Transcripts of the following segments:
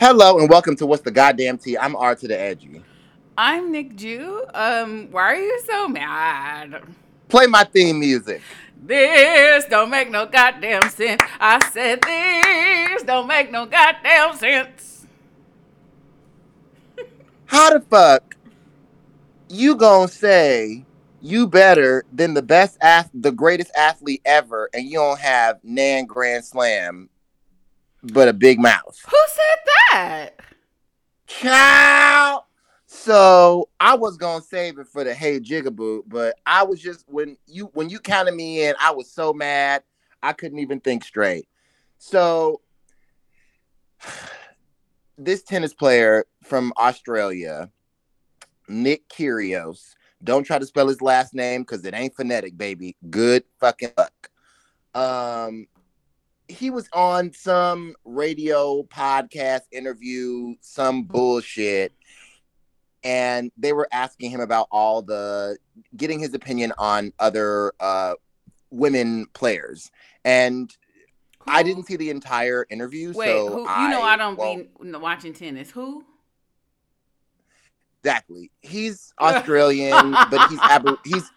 Hello and welcome to What's the Goddamn Tea. I'm R to the Edgy. I'm Nick Jew. Um, why are you so mad? Play my theme music. This don't make no goddamn sense. I said this don't make no goddamn sense. How the fuck you gonna say you better than the best ath- the greatest athlete ever, and you don't have Nan Grand Slam, but a big mouth? Who said that? Ciao. So I was gonna save it for the hey jigaboo, but I was just when you when you counted me in, I was so mad I couldn't even think straight. So this tennis player from Australia, Nick Kyrgios, don't try to spell his last name because it ain't phonetic, baby. Good fucking luck. Um, he was on some radio podcast interview, some bullshit, and they were asking him about all the getting his opinion on other uh women players. And I didn't see the entire interview, Wait, so who, you know I don't won't- be watching tennis. Who? exactly. He's Australian, but he's he's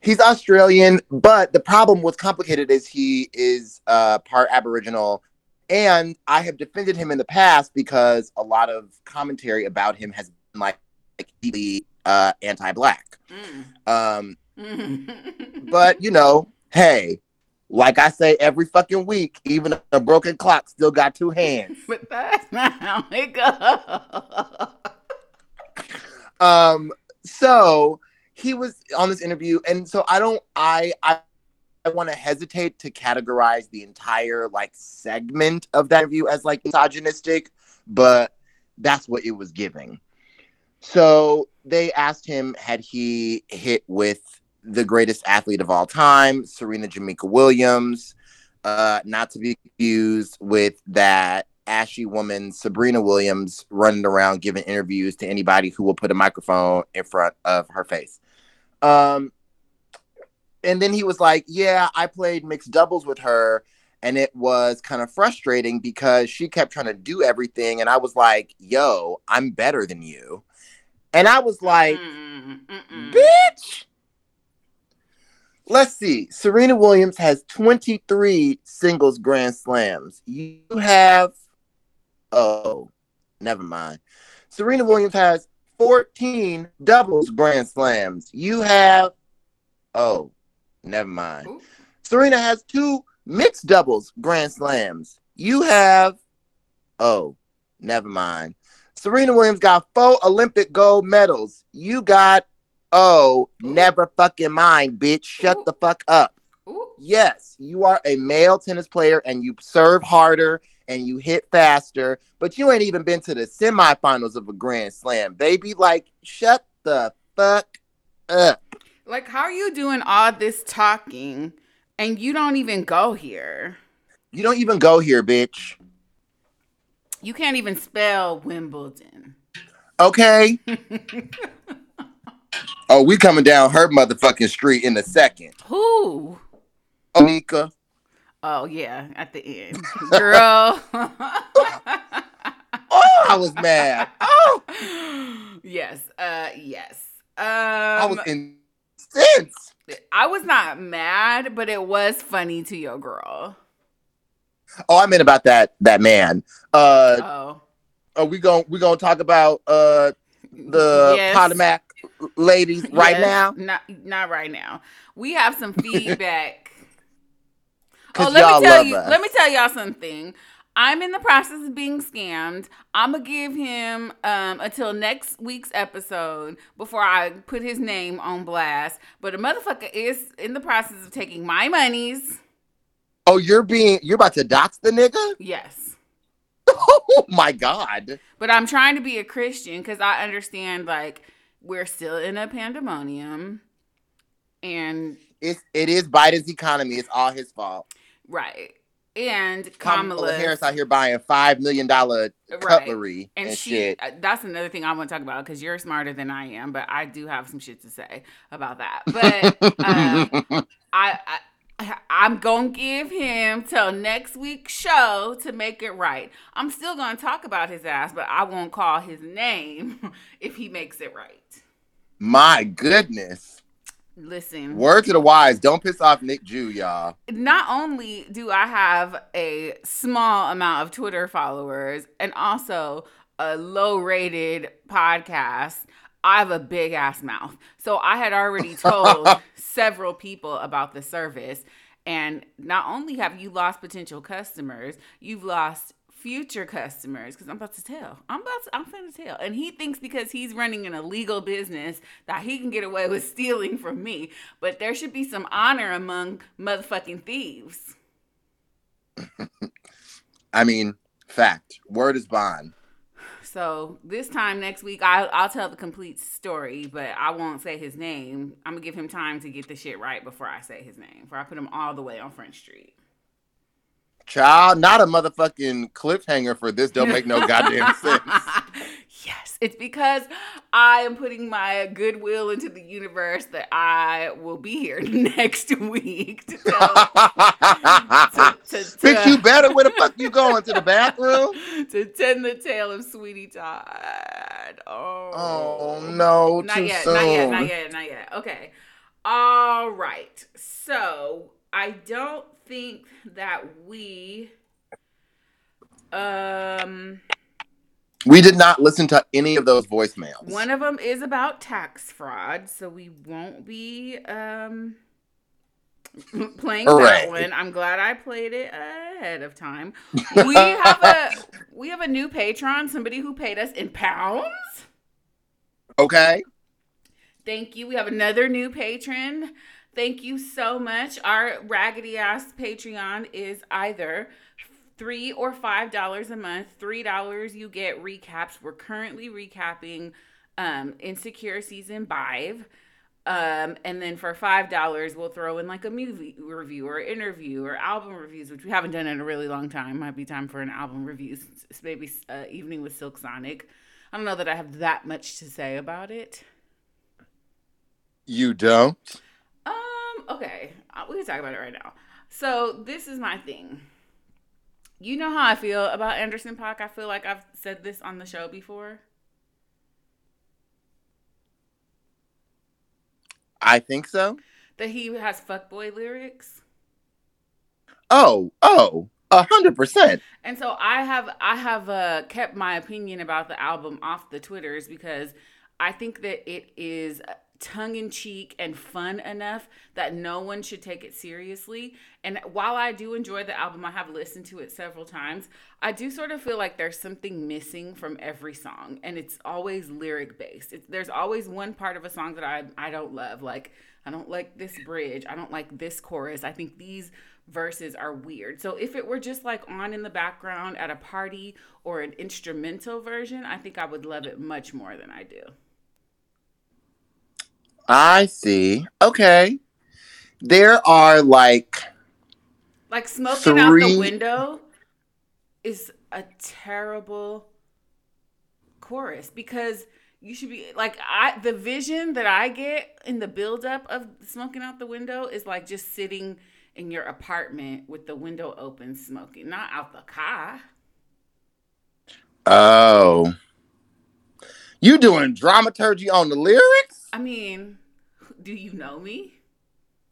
he's Australian, but the problem what's complicated is he is uh part Aboriginal. And I have defended him in the past because a lot of commentary about him has been like, like deeply uh anti-black. Mm. Um, Mm. but you know, hey, like I say every fucking week, even a broken clock still got two hands. but that's not how it goes. um so he was on this interview and so i don't i i, I want to hesitate to categorize the entire like segment of that interview as like misogynistic but that's what it was giving so they asked him had he hit with the greatest athlete of all time serena jameka williams uh not to be confused with that ashy woman Sabrina Williams running around giving interviews to anybody who will put a microphone in front of her face. Um, and then he was like, "Yeah, I played mixed doubles with her, and it was kind of frustrating because she kept trying to do everything, and I was like, "Yo, I'm better than you," and I was like, Mm, mm, mm. "Bitch." Let's see. Serena Williams has 23 singles grand slams. You have Oh, never mind. Serena Williams has 14 doubles grand slams. You have Oh, never mind. Ooh. Serena has two mixed doubles grand slams. You have Oh, never mind. Serena Williams got four Olympic gold medals. You got Oh, never fucking mind, bitch. Shut Ooh. the fuck up. Ooh. Yes, you are a male tennis player and you serve harder and you hit faster, but you ain't even been to the semifinals of a Grand Slam, baby. Like, shut the fuck up. Like, how are you doing all this talking and you don't even go here? You don't even go here, bitch. You can't even spell Wimbledon. Okay? oh, we coming down her motherfucking street in a second. Who? Onika. Oh yeah, at the end, girl. Oh, I was mad. Oh, yes, uh, yes. Um, I was incensed. I was not mad, but it was funny to your girl. Oh, I meant about that that man. Uh, Oh, are we going we gonna talk about uh the Yes. Potomac ladies right Yes. now? Not not right now. We have some feedback. Oh, let me tell you. us. Let me tell y'all something. I'm in the process of being scammed. I'm gonna give him um, until next week's episode before I put his name on blast. But a motherfucker is in the process of taking my monies. Oh, you're being you're about to dox the nigga? Yes. Oh my god. But I'm trying to be a Christian because I understand like we're still in a pandemonium. And It's it is Biden's economy. It's all his fault. Right. And Kamala Kamala Harris out here buying five million dollar Right. cutlery and, and, she shit. uh, that's another thing I want to talk about because you're smarter than I am, but I do have some shit to say about that. But um, I, I I'm gonna give him till next week's show to make it right. I'm still gonna talk about his ass, but I won't call his name if he makes it right. My goodness. Listen. Word to the wise, don't piss off Nick Jew, y'all. Not only do I have a small amount of Twitter followers and also a low rated podcast, I have a big ass mouth. So I had already told several people about the service. And not only have you lost potential customers, you've lost future customers because I'm about to tell. I'm about to, I'm finna tell. And he thinks because he's running an illegal business that he can get away with stealing from me. But there should be some honor among motherfucking thieves. I mean, fact. Word is bond. So this time next week, I'll, I'll tell the complete story, but I won't say his name. I'm gonna give him time to get the shit right before I say his name. Before I put him all the way on French Street. Child, not a motherfucking cliffhanger for this. Don't make no goddamn sense. Yes, it's because I am putting my goodwill into the universe that I will be here next week to tell. to, to, Bitch, you better. Where the fuck you going to the bathroom? to tell the tale of Sweeney Todd. Oh, oh no! Not yet. Soon. Not yet. Not yet. Not yet. Okay. All right. So I don't think that we um we did not listen to any of those voicemails. One of them is about tax fraud, so we won't be um playing Hooray. that one. I'm glad I played it ahead of time. We have a we have a new patron, somebody who paid us in pounds. Okay. Thank you. We have another new patron. Thank you so much. Our raggedy ass Patreon is either three or five dollars a month. Three dollars you get recaps. We're currently recapping um, Insecure season five. Um, and then for five dollars, we'll throw in like a movie review or interview or album reviews, which we haven't done in a really long time. Might be time for an album review, maybe uh, evening with Silk Sonic. I don't know that I have that much to say about it. You don't? Okay, uh, we can talk about it right now. So this is my thing you know how I feel about Anderson .Paak. I feel like I've said this on the show before. I think so. That he has fuckboy lyrics. Oh, oh, a hundred percent. And so I have I have uh, kept my opinion about the album off the twitters because I think that it is tongue in cheek and fun enough that no one should take it seriously. And while I do enjoy the album, I have listened to it several times. I do sort of feel like there's something missing from every song, and it's always lyric based. There's always one part of a song that I I don't love, like I don't like this bridge, I don't like this chorus. I think these verses are weird. So if it were just like on in the background at a party or an instrumental version, I think I would love it much more than I do. I see. Okay. There are like like smoking three... out the window is a terrible chorus because you should be like I the vision that I get in the buildup of smoking out the window is like just sitting in your apartment with the window open smoking, not out the car. Oh. You doing dramaturgy on the lyrics? I mean, do you know me?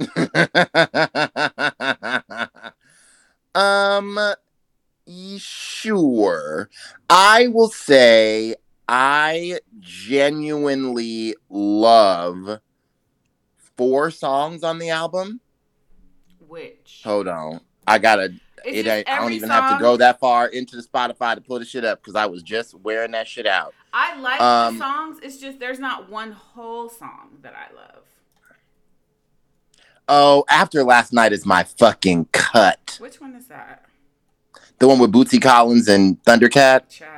um sure. I will say I genuinely love four songs on the album. Which? Hold on. I gotta it ain't, I don't even song, have to go that far into the Spotify to pull the shit up because I was just wearing that shit out. I like um, the songs. It's just there's not one whole song that I love. Oh, after last night is my fucking cut. Which one is that? The one with Bootsy Collins and Thundercat. Child.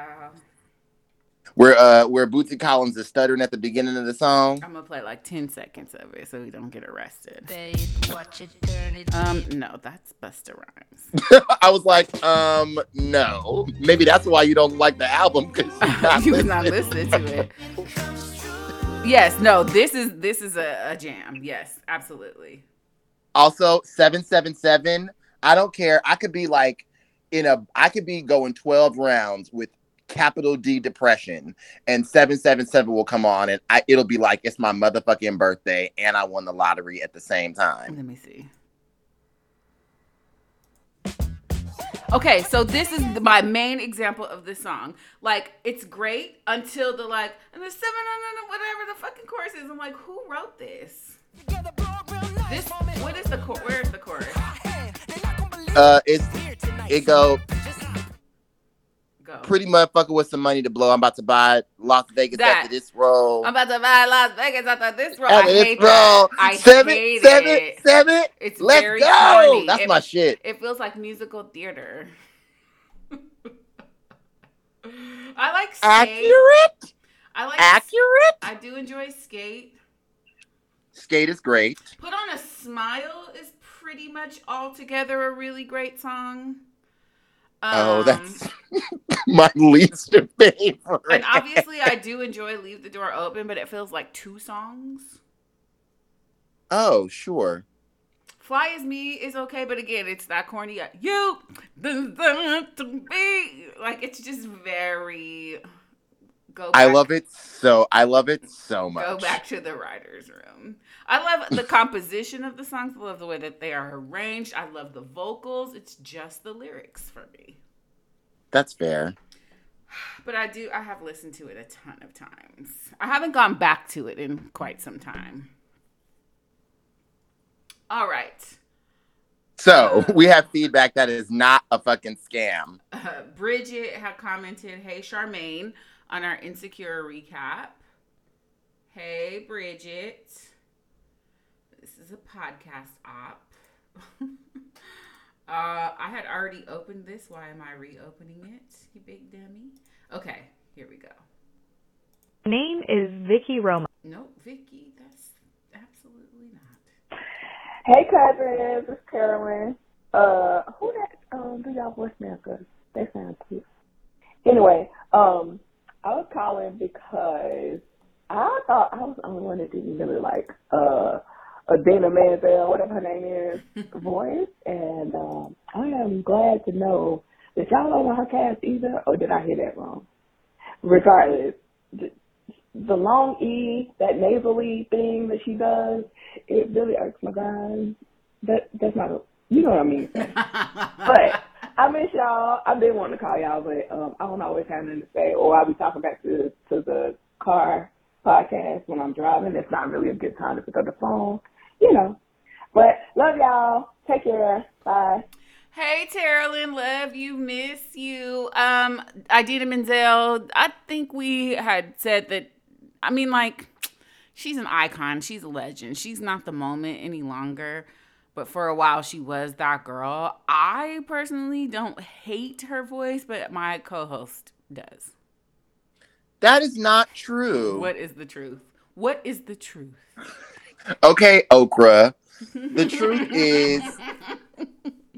Where uh where Bootsy Collins is stuttering at the beginning of the song. I'm gonna play like ten seconds of it so we don't get arrested. Babe, watch it, turn it. Um, no, that's Busta Rhymes. I was like, um, no. Maybe that's why you don't like the album because you was not listening to it. yes, no, this is this is a, a jam. Yes, absolutely. Also, seven seven seven. I don't care. I could be like in a. I could be going twelve rounds with capital D depression, and seven seven seven will come on, and I, it'll be like it's my motherfucking birthday, and I won the lottery at the same time. Let me see. Okay, so this is my main example of this song. Like, it's great until the like, and the seven, no, no, no, whatever the fucking chorus is. I'm like, who wrote this? This, what is the chorus? Where's the chorus? Uh, it's it go Go. pretty motherfucker with some money to blow. I'm about to buy Las Vegas That. after this roll. I'm about to buy Las Vegas after this roll. I After this hate roll, that. I seven, hate seven, it. seven. It's Let's very go. corny. That's It- my shit. It feels like musical theater. I like skate. Accurate. I like Accurate. I do enjoy skate. Skate is great. Put on a smile is pretty much altogether a really great song. Oh, Um, that's my least favorite. and obviously I do enjoy Leave the Door Open, but it feels like two songs. oh, sure. Fly as Me is okay, but again, it's that corny. uh, You, dun, dun, to be like it's just very. Go. I love it so. I love it so much. Go back to the writer's room. I love the composition of the songs. I love the way that they are arranged. I love the vocals. It's just the lyrics for me. That's fair. But I do. I have listened to it a ton of times. I haven't gone back to it in quite some time. All right. So Uh, we have feedback that is not a fucking scam. Uh, Bridget had commented, "Hey Charmaine," on our insecure recap. Hey Bridget, this is a podcast op. uh, I had already opened this. Why am I reopening it? You big dummy. Okay, here we go. Name is Vicky Roma. Nope, Vicky, that's absolutely not. Hey cousins, it's Carolyn. Uh, who that? Um, do y'all voicemail? Cause they sound cute. Anyway, um, I was calling because I thought I was the only one that didn't really like uh Idina Menzel, whatever her name is, voice, and um, I am glad to know that y'all don't know her cast either, or did I hear that wrong? Regardless, the, the long E, that nasally thing that she does, it really irks my guys. That that's not, a, you know what I mean. But I miss y'all. I've been wanting to call y'all, but um, I don't always have nothing to say, or I'll be talking back to to the car podcast when I'm driving. It's not really a good time to pick up the phone, you know. But love y'all. Take care. Bye. Hey, Terrelyn, love you, miss you. Um, Idina Menzel, I think we had said that, I mean, like, she's an icon. She's a legend. She's not the moment any longer. But for a while, she was that girl. I personally don't hate her voice, but my co host does. That is not true. What is the truth? What is the truth? Okay, Okra. The truth is,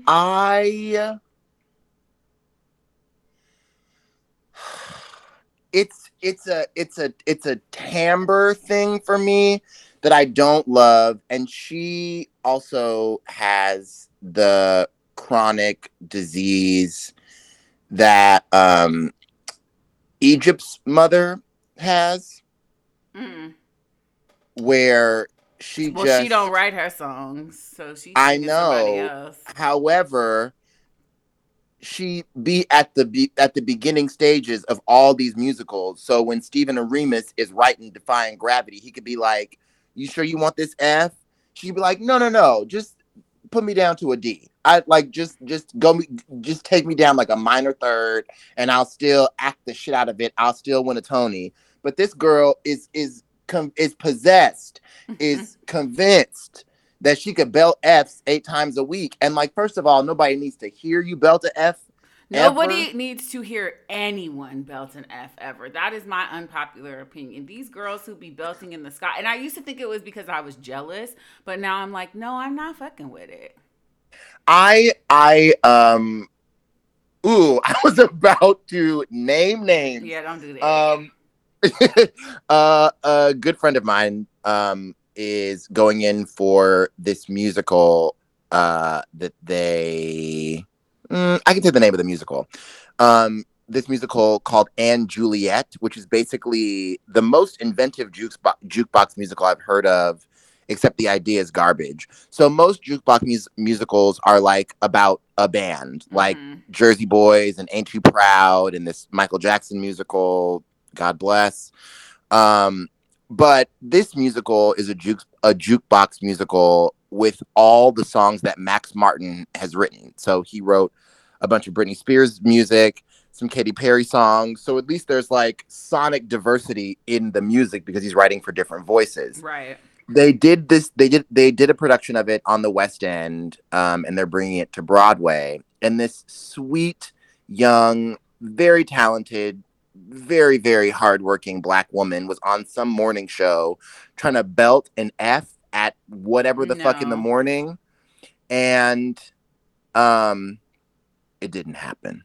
I. It's it's a it's a it's a timbre thing for me that I don't love, and she also has the chronic disease that um Egypt's mother has, Mm. where she Well, just she don't write her songs, so she. I know. else. However, she be at the be, at the beginning stages of all these musicals. So when Stephen Aremus is writing Defying Gravity, he could be like, "You sure you want this F?" She'd be like, "No, no, no. Just put me down to a D. I like just just go me just take me down like a minor third, and I'll still act the shit out of it. I'll still win a Tony." But this girl is is com- is possessed, is convinced that she could belt F's eight times a week. And like, first of all, nobody needs to hear you belt an F. Nobody ever. needs to hear anyone belt an F ever. That is my unpopular opinion. These girls who be belting in the sky, and I used to think it was because I was jealous, but now I'm like, no, I'm not fucking with it. I I um ooh, I was about to name names. Yeah, don't do that. Um uh a good friend of mine um is going in for this musical uh, that they. Mm, I can say the name of the musical. Um, this musical called Anne Juliet, which is basically the most inventive jukebox, jukebox musical I've heard of, except the idea is garbage. So most jukebox mus- musicals are like about a band, like Mhm. Jersey Boys and Ain't Too Proud and this Michael Jackson musical, God bless. Um, but this musical is a juke a jukebox musical with all the songs that Max Martin has written. So he wrote a bunch of Britney Spears music, some Katy Perry songs. So at least there's like sonic diversity in the music because he's writing for different voices Right. they did this they did they did a production of it on the west end um, and they're bringing it to broadway and this sweet young very talented very very hardworking black woman was on some morning show trying to belt an f at whatever the fuck in the morning. And um it didn't happen.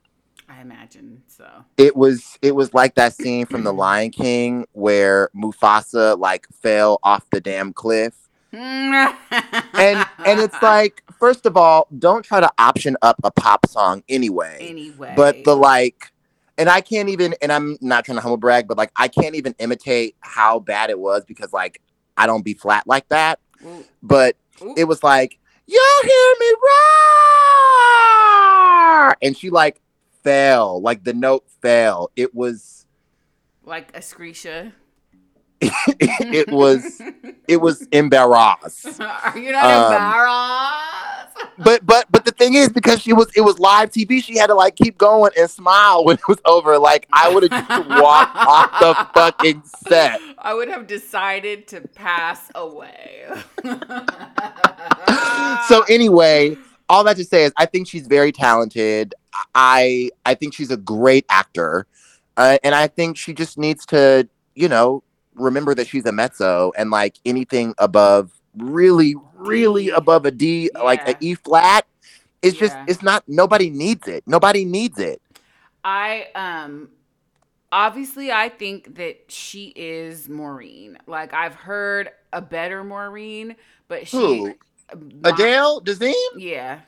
I imagine so. it was it was like that scene from the lion king where mufasa like fell off the damn cliff. And and and it's like first of all don't try to option up a pop song anyway. Anyway. but the like and i can't even and i'm not trying to humble brag but like i can't even imitate how bad it was because like i don't be flat like that. But it was like y'all hear me roar! And she like fell like the note fell. It was like a screecia. it was it was embarrassed. Are you not Um, embarrassed? But but but the thing is because she was it was live tv she had to like keep going and smile when it was over. Like i would have just walked off the fucking set. I would have decided to pass away. so anyway all that to say is i think she's very talented. I i think she's a great actor. Uh, and i think she just needs to you know remember that she's a mezzo and like anything above really really above a d like Yeah. a e flat it's just it's not nobody needs it nobody needs it I um obviously I think that she is Maureen. Like I've heard a better Maureen, but she Who? my- Adele Dazeem? Yeah.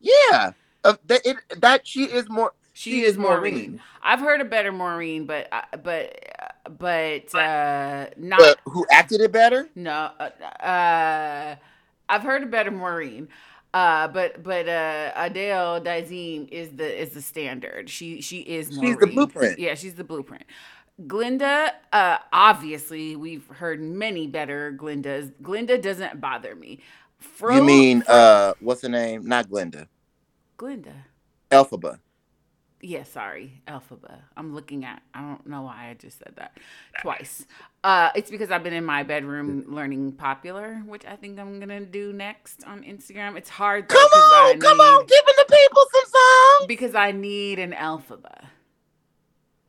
Yeah. Uh, that, it, that she is more. She, She is Maureen. Maureen. I've heard a better Maureen, but uh, but uh, but uh not But who acted it better? No, uh, uh, I've heard a better Maureen. Uh, but but uh, Adele Dazeem is the is the standard. She she is She's the blueprint. Yeah, she's the blueprint. Glinda, uh, obviously we've heard many better Glindas. Glinda doesn't bother me. Fro- you mean uh, what's the name? Not Glinda. Glinda? Elphaba. Yeah, sorry, Elphaba. I'm looking at. I don't know why I just said that twice. Uh, it's because I've been in my bedroom learning popular, which I think I'm gonna do next on Instagram. It's hard though, Come on, come need- on, giving the people some songs. because I need an Elphaba.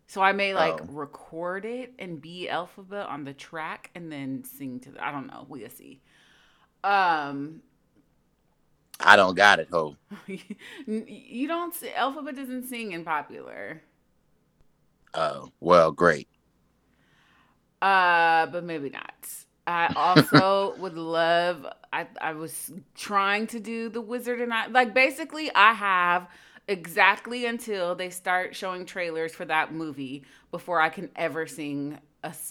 So I may like Oh. record it and be Elphaba on the track and then sing to the. I don't know. We'll see. Um, I don't got it, ho. you don't. Elphaba doesn't sing in popular. Oh, well, great. Uh, but maybe not. I also would love. I I was trying to do the Wizard and I like basically I have exactly until they start showing trailers for that movie before I can ever sing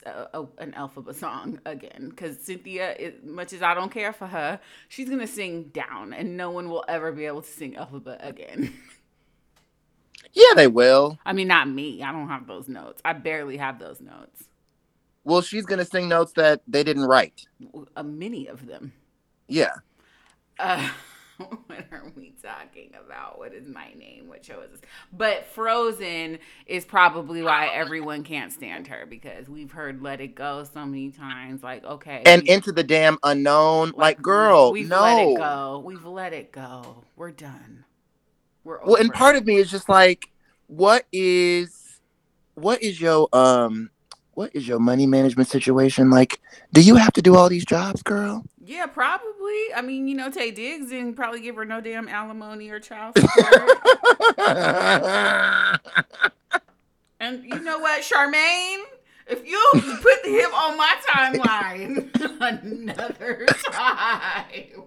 a, a- an Elphaba song again. Because Cynthia, as much as I don't care for her, she's gonna sing down, and no one will ever be able to sing Elphaba again. Yeah, they will. I mean, not me. I don't have those notes. I barely have those notes. Well, she's gonna sing notes that they didn't write. A many of them. Yeah. Uh, what are we talking about? What is my name? What show is this? But Frozen is probably why everyone can't stand her because we've heard "Let It Go" so many times. Like, okay, And we- into the damn unknown, like, girl, we've no. let it go. We've let it go. We're done. We're over Well, and it. part of me is just like, what is, what is your um, what is your money management situation like? Do you have to do all these jobs, girl? Yeah, probably. I mean, you know, Taye Diggs didn't probably give her no damn alimony or child support. and you know what, Charmaine? If you put him on my timeline another time.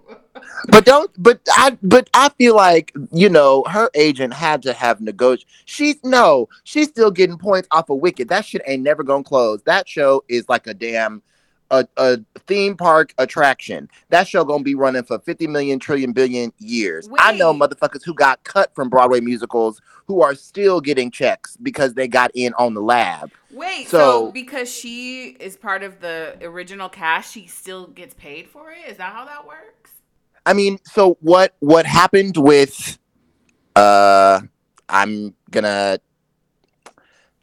But don't. But I. But I feel like you know her agent had to have negotiated. She's no. She's still getting points off of Wicked. That shit ain't never gonna close. That show is like a damn. A, a theme park attraction. That show gonna be running for 50 million trillion billion years. I know motherfuckers who got cut from Broadway musicals who are still getting checks because they got in on the lab. Wait, so, So- because she is part of the original cast, she still gets paid for it? Is that how that works? I mean, so what what happened with uh I'm gonna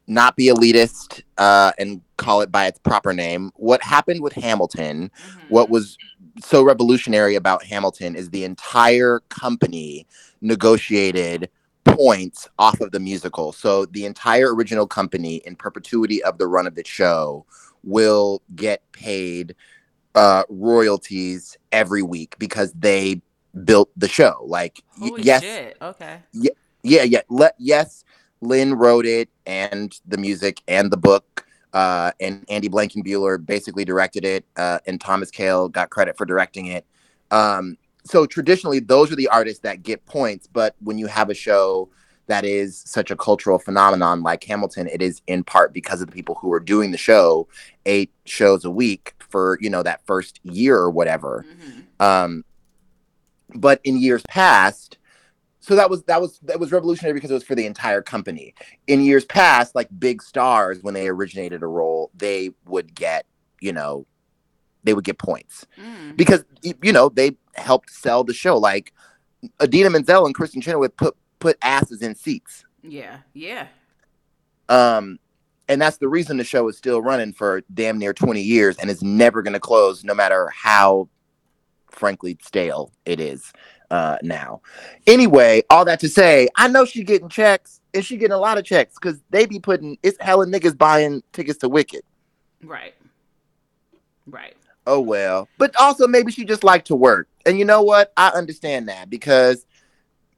not be elitist uh and call it by its proper name. What happened with Hamilton, Mhm. what was so revolutionary about Hamilton is the entire company negotiated points off of the musical. So the entire original company in perpetuity of the run of the show will get paid uh royalties every week because they built the show. Like Holy yes, shit. Okay. yeah, yeah. Let yes, Lin wrote it and the music and the book. Uh, and Andy Blankenbuehler basically directed it, uh, and Thomas Kail got credit for directing it. Um, so traditionally, those are the artists that get points. But when you have a show that is such a cultural phenomenon like Hamilton, it is in part because of the people who are doing the show eight shows a week for you know that first year or whatever. Mhm. Um, but in years past, so that was that was that was revolutionary because it was for the entire company. In years past, like big stars, when they originated a role, they would get you know they would get points Mm. because you know they helped sell the show. Like Idina Menzel and Kristin Chenoweth put put asses in seats. Yeah. Yeah. Um, and that's the reason the show is still running for damn near 20 years and is never going to close, no matter how, frankly, stale it is uh, now. Anyway, all that to say, I know she getting checks, and she getting a lot of checks because they be putting it's hella niggas buying tickets to Wicked. Right. Right. Oh well, but also maybe she just like to work, and you know what? I understand that because.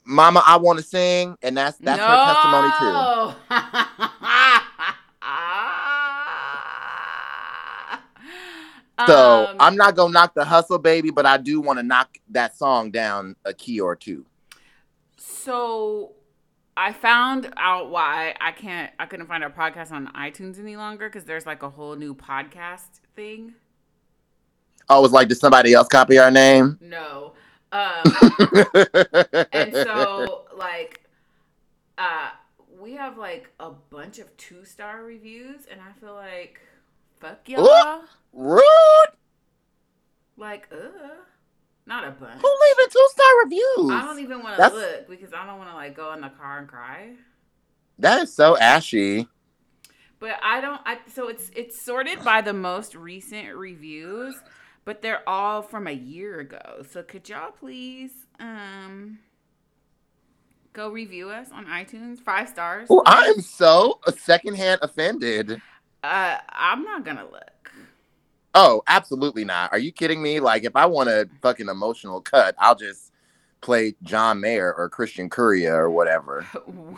Mama, I want to sing, and that's that's her testimony too. So Um, I'm not gonna knock the hustle, baby, but I do want to knock that song down a key or two. So I found out why I can't I couldn't find our podcast on iTunes any longer because there's like a whole new podcast thing. Oh, it was like, did somebody else copy our name? No. Um and so like uh we have like a bunch of two star reviews and I feel like fuck y'all. Rude. Like, uh not a bunch. Who leaving two star reviews? I don't even want to look because I don't want to like go in the car and cry. That is so ashy. But I don't. I so it's it's sorted by the most recent reviews, but they're all from a year ago. So could y'all please um go review us on iTunes five stars? Oh, I am so secondhand offended. Uh, I'm not gonna look. Oh, absolutely not. Are you kidding me? Like, if I want a fucking emotional cut, I'll just play John Mayer or Christian Courier or whatever.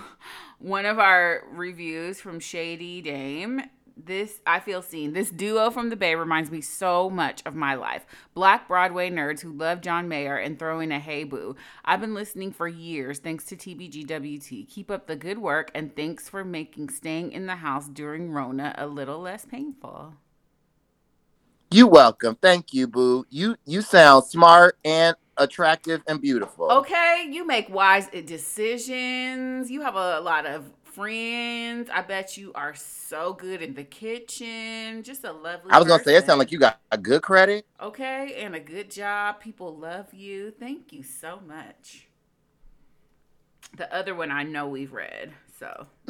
One of our reviews from Shady Dame. This I feel seen. This duo from the Bay reminds me so much of my life. Black Broadway nerds who love John Mayer and throw in a hey boo. I've been listening for years thanks to TBGWT. Keep up the good work and thanks for making staying in the house during Rona a little less painful. You welcome. Thank you, boo. You you sound smart and attractive and beautiful. Okay, you make wise decisions. You have a lot of friends. I bet you are so good in the kitchen. Just a lovely. I was gonna say it person. sound like you got a good credit. okay, and a good job. People love you. Thank you so much. The other one I know we've read, so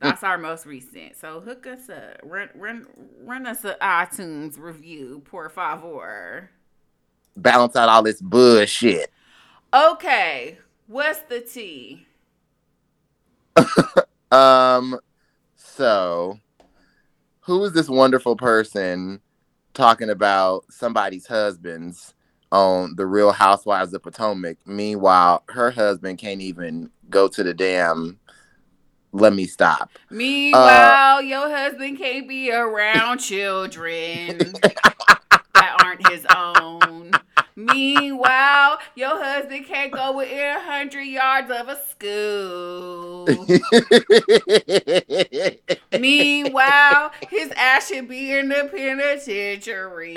that's our most recent. So hook us up. Run, run, run us an iTunes review, por favor. Balance out all this bullshit. Okay, what's the tea? Um, so who is this wonderful person talking about somebody's husbands on the Real Housewives of Potomac? Meanwhile, her husband can't even go to the damn let me stop. Meanwhile, your husband can't be around children that aren't his own. Meanwhile, your husband can't go within a hundred yards of a school. Meanwhile, his ass should be in the penitentiary.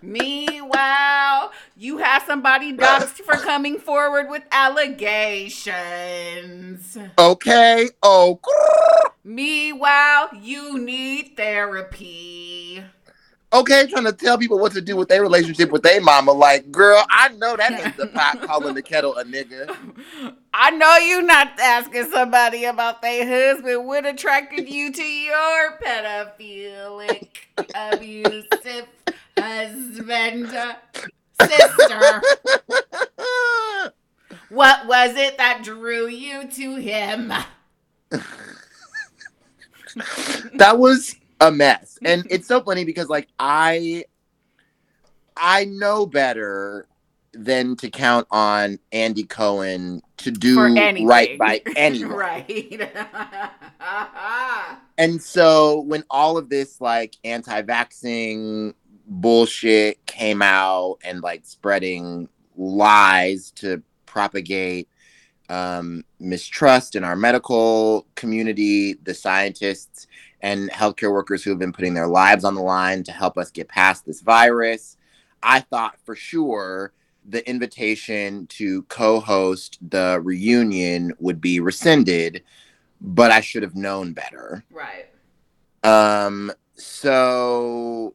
Meanwhile, you have somebody doxxed for coming forward with allegations. okay. Oh. Meanwhile, you need therapy. Okay, trying to tell people what to do with their relationship with their mama. Like, girl, I know that ain't the pot calling the kettle a nigga. I know you not asking somebody about their husband. What attracted you to your pedophilic, abusive husband, sister? What was it that drew you to him? that was a mess. And it's so funny because like I I know better than to count on Andy Cohen to do anything. right by anyone. right. And so when all of this like anti-vaxxing bullshit came out and like spreading lies to propagate um, mistrust in our medical community, the scientists and healthcare workers who have been putting their lives on the line to help us get past this virus, I thought for sure the invitation to co-host the reunion would be rescinded, but I should have known better. right. Um, so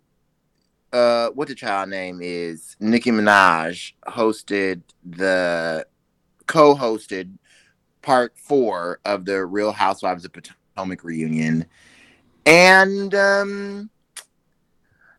uh what the child name is Nicki Minaj hosted the co-hosted part four of the Real Housewives of Potomac reunion. And um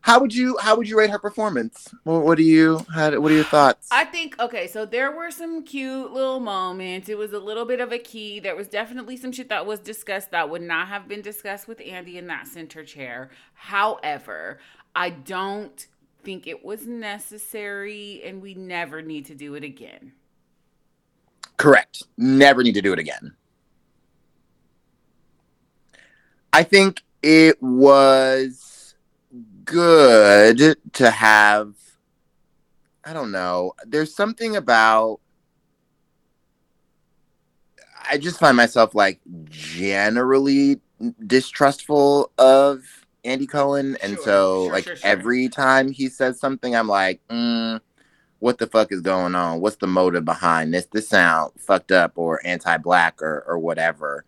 how would you how would you rate her performance? What, what do you how, what are your thoughts? I think okay, so there were some cute little moments. It was a little bit of a key. There was definitely some shit that was discussed that would not have been discussed with Andy in that center chair. However, I don't think it was necessary and we never need to do it again. Correct. Never need to do it again. I think it was good to have. I don't know. There's something about. I just find myself like generally distrustful of Andy Cohen. And Sure, so, sure, like, sure, every time he says something, I'm like, mm, what the fuck is going on? What's the motive behind this? This sound fucked up or anti-black or or whatever.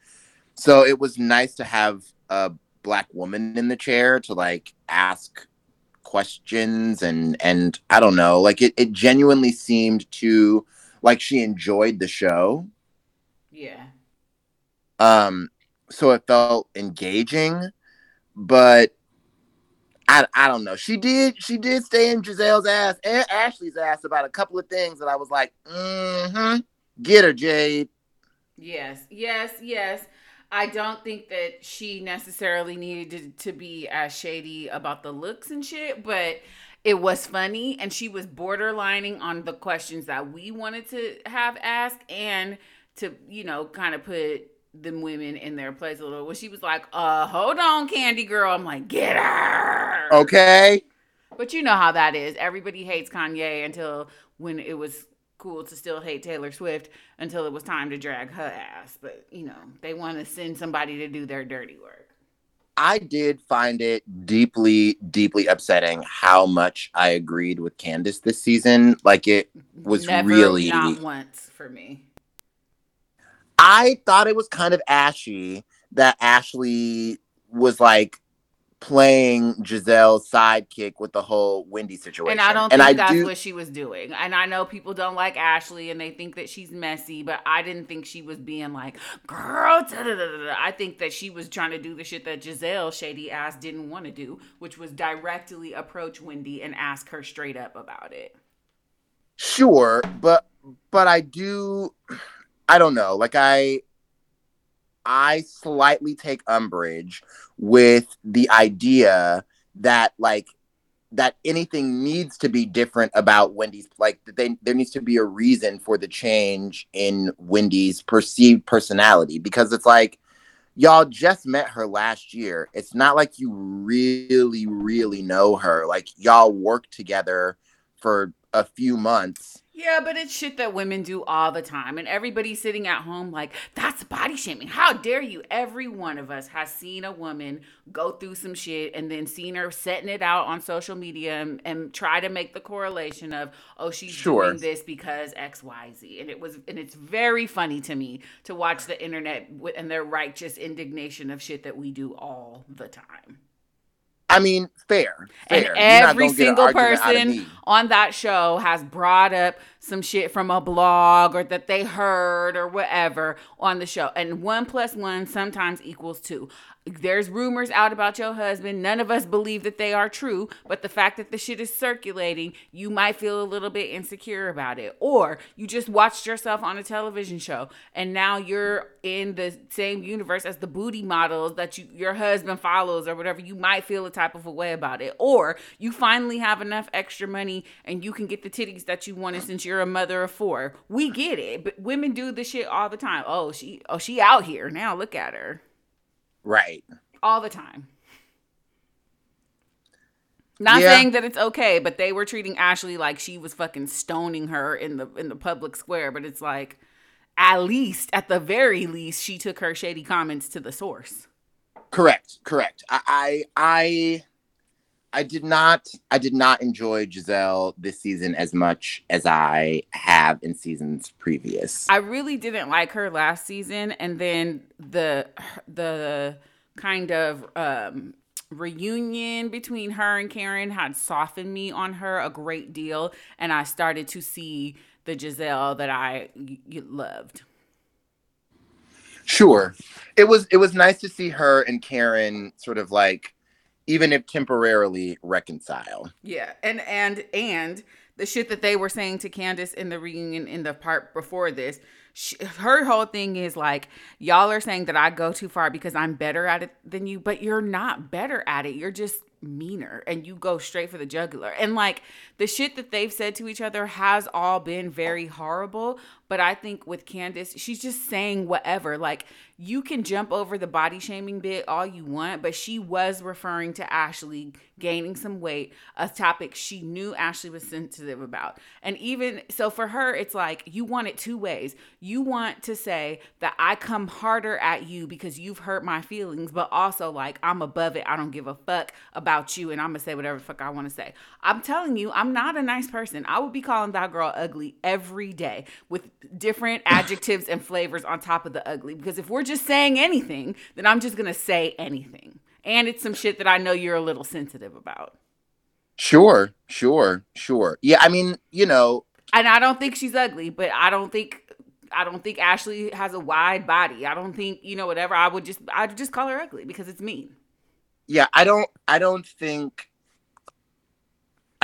So it was nice to have a black woman in the chair to like ask questions and and I don't know, like it, it genuinely seemed to like she enjoyed the show. Yeah. Um so it felt engaging, but I, I don't know. She did she did stay in Gizelle's ass and Ashley's ass about a couple of things that I was like, mm-hmm. Get her, Jade. Yes, yes, yes. I don't think that she necessarily needed to, to be as shady about the looks and shit, but it was funny and she was borderlining on the questions that we wanted to have asked and to, you know, kind of put them women in their place a little. When she was like, uh, hold on, Candy Girl. I'm like, get her. Okay. But you know how that is. Everybody hates Kanye until when it was cool to still hate Taylor Swift until it was time to drag her ass. But, you know, they want to send somebody to do their dirty work. I did find it deeply, deeply upsetting how much I agreed with Candiace this season. Like it was Never, really not once for me. I thought it was kind of ashy that Ashley was like playing Gizelle's sidekick with the whole Wendy situation. And I don't and think I that's do, what she was doing. And I know people don't like Ashley and they think that she's messy, but I didn't think she was being like, girl, da-da-da-da-da." I think that she was trying to do the shit that Gizelle, shady ass, didn't want to do, which was directly approach Wendy and ask her straight up about it. Sure, but but I do I don't know. Like I I slightly take umbrage with the idea that like that anything needs to be different about Wendy's like they there needs to be a reason for the change in Wendy's perceived personality because it's like y'all just met her last year. It's not like you really really know her. Like y'all worked together for a few months Yeah, but it's shit that women do all the time. And everybody's sitting at home like, that's body shaming. How dare you? Every one of us has seen a woman go through some shit and then seen her setting it out on social media and, and try to make the correlation of, oh, she's Sure. doing this because XYZ. And it was, and it's very funny to me to watch the internet and their righteous indignation of shit that we do all the time. I mean, fair. And fair. You're every an single of person on that show has brought up some shit from a blog or that they heard or whatever on the show. And one plus one sometimes equals two. There's rumors out about your husband. None of us believe that they are true, but the fact that the shit is circulating, you might feel a little bit insecure about it. Or you just watched yourself on a television show and now you're in the same universe as the booty models that you your husband follows or whatever. You might feel a type of a way about it. Or you finally have enough extra money and you can get the titties that you wanted since you're a mother of four. We get it, but women do this shit all the time. Oh, she oh she out here. Now look at her. Right. All the time. Not Yeah. saying that it's okay, but they were treating Ashley like she was fucking stoning her in the in the public square, but it's like at least at the very least she took her shady comments to the source. Correct. Correct. I, I I I did not I did not enjoy Gizelle this season as much as I have in seasons previous. I really didn't like her last season, and then the the kind of um, reunion between her and Karen had softened me on her a great deal, and I started to see the Gizelle that I loved. Sure. It was it was nice to see her and Karen sort of like even if temporarily reconcile. Yeah, and and and the shit that they were saying to Candiace in the reunion in the part before this, she, her whole thing is like, y'all are saying that I go too far because I'm better at it than you, but you're not better at it. You're just meaner and you go straight for the jugular. And like the shit that they've said to each other has all been very horrible. But I think with Candiace, she's just saying whatever. Like you can jump over the body shaming bit all you want, but she was referring to Ashley gaining some weight, a topic she knew Ashley was sensitive about. And even so, for her, it's like you want it two ways. You want to say that I come harder at you because you've hurt my feelings, but also like I'm above it. I don't give a fuck about you, and I'm gonna say whatever fuck I want to say. I'm telling you, I'm not a nice person. I would be calling that girl ugly every day with different adjectives and flavors on top of the ugly. Because if we're just saying anything, then I'm just gonna say anything. And it's some shit that I know you're a little sensitive about. Sure, sure, sure. Yeah, I mean, you know, And I don't think she's ugly, but I don't think I don't think Ashley has a wide body. I don't think, you know, whatever. I would just I'd just call her ugly because it's mean. yeah, I don't I don't think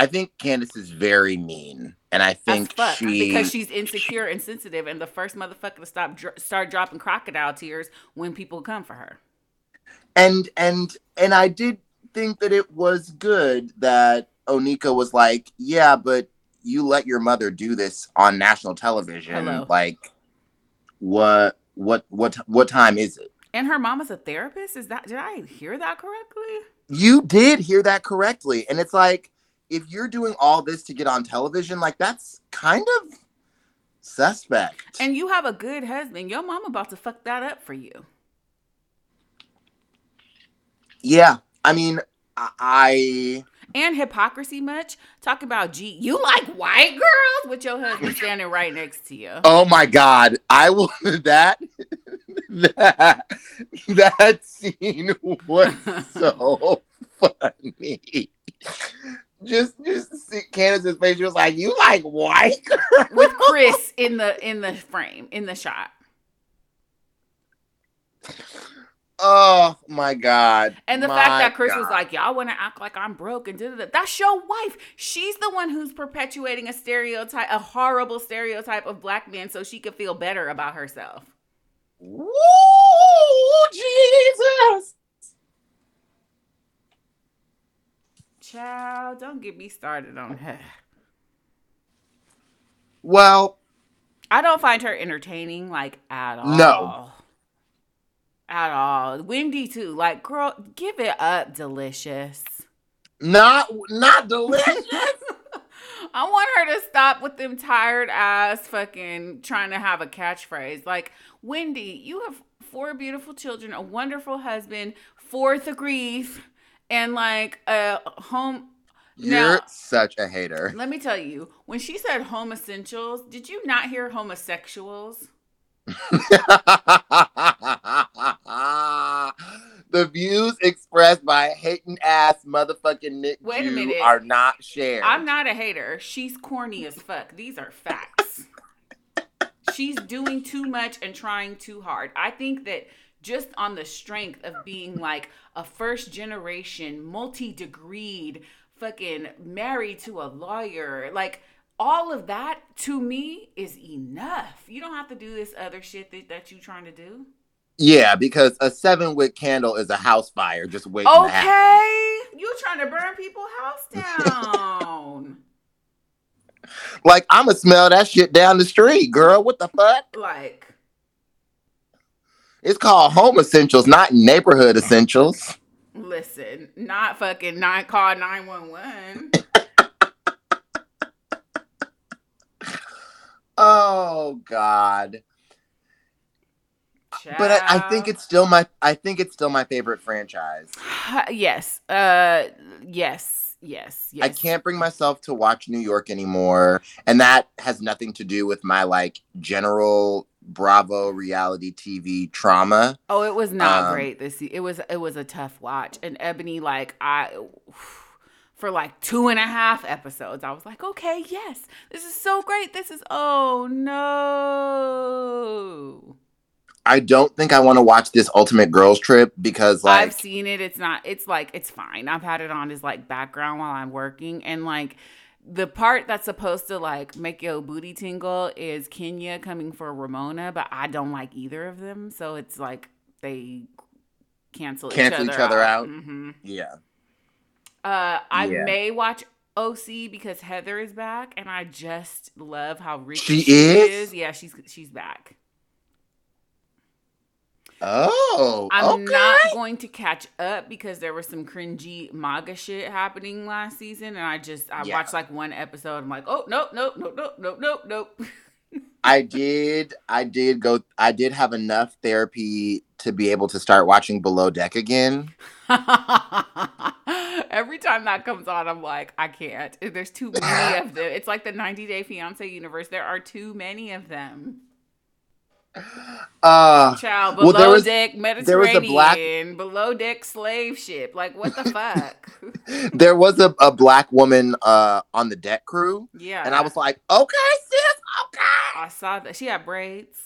I think Candiace is very mean. And I think fuck. she because she's insecure and sensitive and the first motherfucker to stop dr- start dropping crocodile tears when people come for her. and and and I did think that it was good that Onika was like, yeah, but you let your mother do this on national television. Hello. Like, what what what what time is it? And her mama's a therapist? Is that did I hear that correctly? You did hear that correctly, and it's like if you're doing all this to get on television, like that's kind of suspect. And you have a good husband. Your mom about to fuck that up for you. yeah, I mean, I And hypocrisy much. Talk about G. You like white girls with your husband standing right next to you. Oh my god, I will that that that scene was so funny. Just just see Candiace's face. She was like, "You like white?" girl?" with Chris in the in the frame in the shot. Oh my god! And the My fact that Chris was like, "Y'all want to act like I'm broke and da da da." That's your wife. She's the one who's perpetuating a stereotype, a horrible stereotype of black men, so she could feel better about herself. "Woo, Jesus!" Child, don't get me started on her. Well, I don't find her entertaining, like at all. No. At all. Wendy too. Like, girl, give it up, delicious. not not delicious. I want her to stop with them tired ass fucking trying to have a catchphrase. Like, Wendy, you have four beautiful children, a wonderful husband, fourth agrees, and like a home. You're Now- such a hater. Let me tell you, when she said home essentials, did you not hear homosexuals? the views expressed by hating ass motherfucking Nick Wait a minute. are not shared. I'm not a hater. She's corny as fuck. These are facts. She's doing too much and trying too hard. I think that just on the strength of being like a first generation, multi degreed, fucking married to a lawyer, like all of that to me is enough. You don't have to do this other shit that, that you're trying to do. Yeah, because a seven wick candle is a house fire just waiting to happen. Okay. You trying to burn people's house down. Like I'ma smell that shit down the street, girl. What the fuck? like It's called home essentials, not neighborhood essentials. Listen, not fucking nine call nine one one. Oh God. But I, I think it's still my I think it's still my favorite franchise. yes, uh, yes, yes, yes. I can't bring myself to watch New York anymore. And that has nothing to do with my like general Bravo reality TV trauma. Oh, it was not Um, great this. It was it was a tough watch, and Eboni like I. For like two and a half episodes, I was like, okay, yes, this is so great. This is, oh no. I don't think I want to watch this Ultimate Girls Trip because like I've seen it. It's not. It's like it's fine. I've had it on as like background while I'm working, and like the part that's supposed to like make your booty tingle is Kenya coming for Ramona, but I don't like either of them, so it's like they cancel Cancel each each other, other out. out. Mhm. yeah. Uh, I Yeah. may watch OC because Heather is back, and I just love how rich She is? Yeah, she's she's back. Oh, I'm okay. not going to catch up because there was some cringy MAGA shit happening last season, and I just I Yeah. watched like one episode. I'm like, oh nope, nope, nope, nope, nope, nope, nope. I did. I did go. I did have enough therapy to be able to start watching Below Deck again. Every time that comes on, I'm like, I can't. There's too many of them. It's like the 90 Day Fiance universe. There are too many of them. Uh, Child, Well, below there was- deck there Mediterranean, was a black- below deck slave ship. Like, what the fuck? there was a, a black woman uh on the deck crew, yeah. and I was like, okay, sis, okay. I saw that she had braids.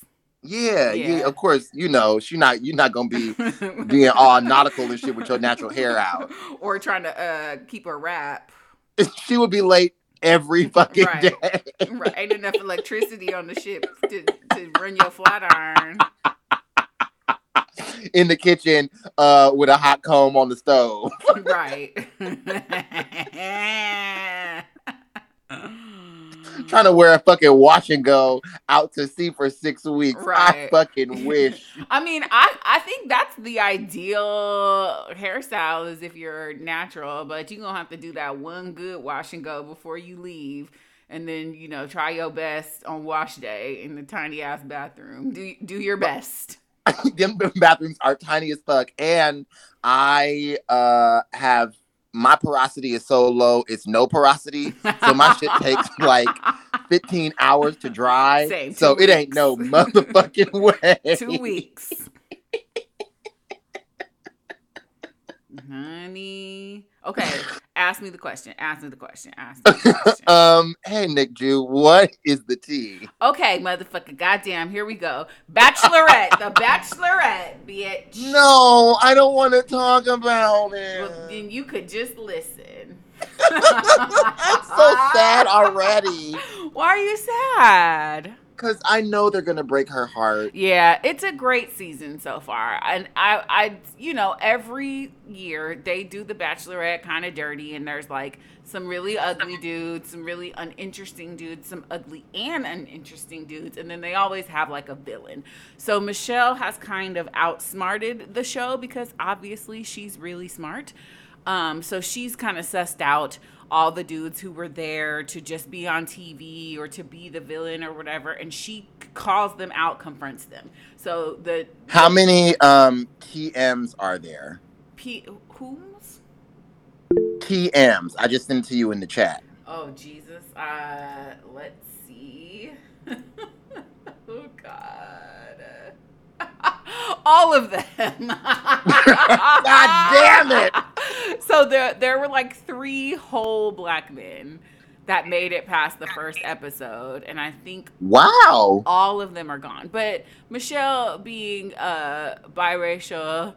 Yeah, yeah, Yeah. Of course, you know she's not. You're not gonna be being all nautical and shit with your natural hair out. or trying to uh keep her wrap. She would be late every fucking Right. day. Right, ain't enough electricity on the ship to, to run your flat iron. in the kitchen uh with a hot comb on the stove. Right. Trying to wear a fucking wash and go out to sea for six weeks. I fucking wish. I mean, I I think that's the ideal hairstyle is if you're natural, but you're gonna have to do that one good wash and go before you leave. And then, you know, try your best on wash day in the tiny ass bathroom. Do do your best. Them bathrooms are tiny as fuck. And I uh have my porosity is so low, it's no porosity. So my shit takes like 15 hours to dry. Same, so two it ain't no motherfucking way. two weeks. Honey. Okay, ask me the question. Ask me the question. Ask me the question. Um, hey Nick Jew, what is the tea? Okay, motherfucker. Goddamn, here we go. Bachelorette. the Bachelorette, bitch. No, I don't want to talk about it. Well, then you could just listen. I'm so sad already. Why are you sad? Because I know they're gonna break her heart. Yeah, it's a great season so far. And I I you know, every year they do the bachelorette kind of dirty and there's like some really ugly dudes, some really uninteresting dudes, some ugly and uninteresting dudes, and then they always have like a villain. So Michelle has kind of outsmarted the show because obviously she's really smart. Um, so she's kind of sussed out all the dudes who were there to just be on TV or to be the villain or whatever, and she calls them out, confronts them. So the How many um TMs are there? P who's? TMs. I just sent it to you in the chat. Oh Jesus. Uh, let's see. oh God. All of them. God damn it! So there, there were like three whole black men that made it past the first episode, and I think Wow. all of them are gone. But Michelle, being uh, biracial,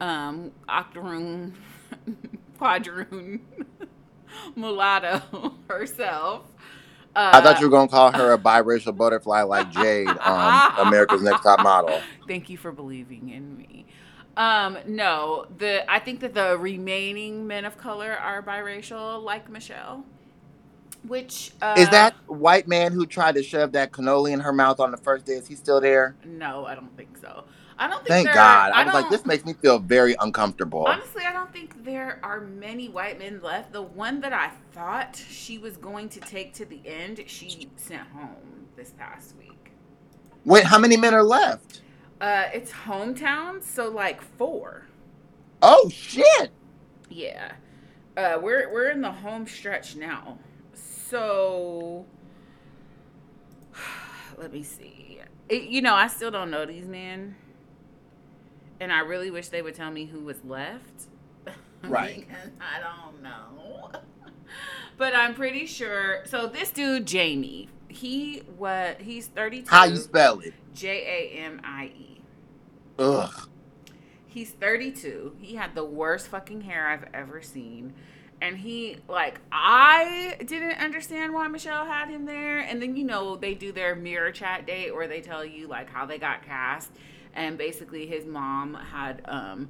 um, octoroon, quadroon, mulatto herself. Uh, I thought you were gonna call her a biracial butterfly like Jade on America's Next Top Model. Thank you for believing in me. Um, no, the I think that the remaining men of color are biracial, like Michelle. Which uh, Is that white man who tried to shove that cannoli in her mouth on the first day? Is he still there? No, I don't think so. I don't think. Thank God. I, was like, this makes me feel very uncomfortable. Honestly, I don't think there are many white men left. The one that I thought she was going to take to the end, she sent home this past week. Wait, how many men are left? Uh, it's hometown, so like four. Oh shit! Yeah. Uh, we're we're in the home stretch now. So let me see. It, you know, I still don't know these men. And I really wish they would tell me who was left. Right. because I don't know. but I'm pretty sure so this dude Jamie, he what he's 32. How you spell it? J A M I E. Ugh. He's 32. He had the worst fucking hair I've ever seen. And he, like, I didn't understand why Michelle had him there. And then, you know, they do their mirror chat date where they tell you, like, how they got cast. And basically, his mom had um,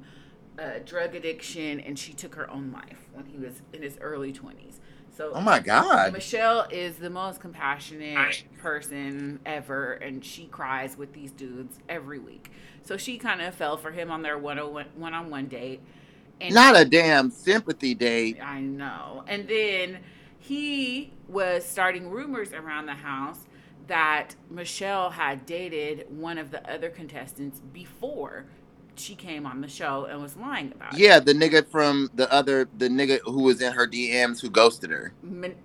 a drug addiction and she took her own life when he was in his early 20s. So, Oh my god. Michelle is the most compassionate person ever, and she cries with these dudes every week. So she kind of fell for him on their one on one date. And Not a damn sympathy date. I know. And then he was starting rumors around the house that Michelle had dated one of the other contestants before she came on the show and was lying about it. Yeah, the nigga from the other, the nigga who was in her DMs who ghosted her.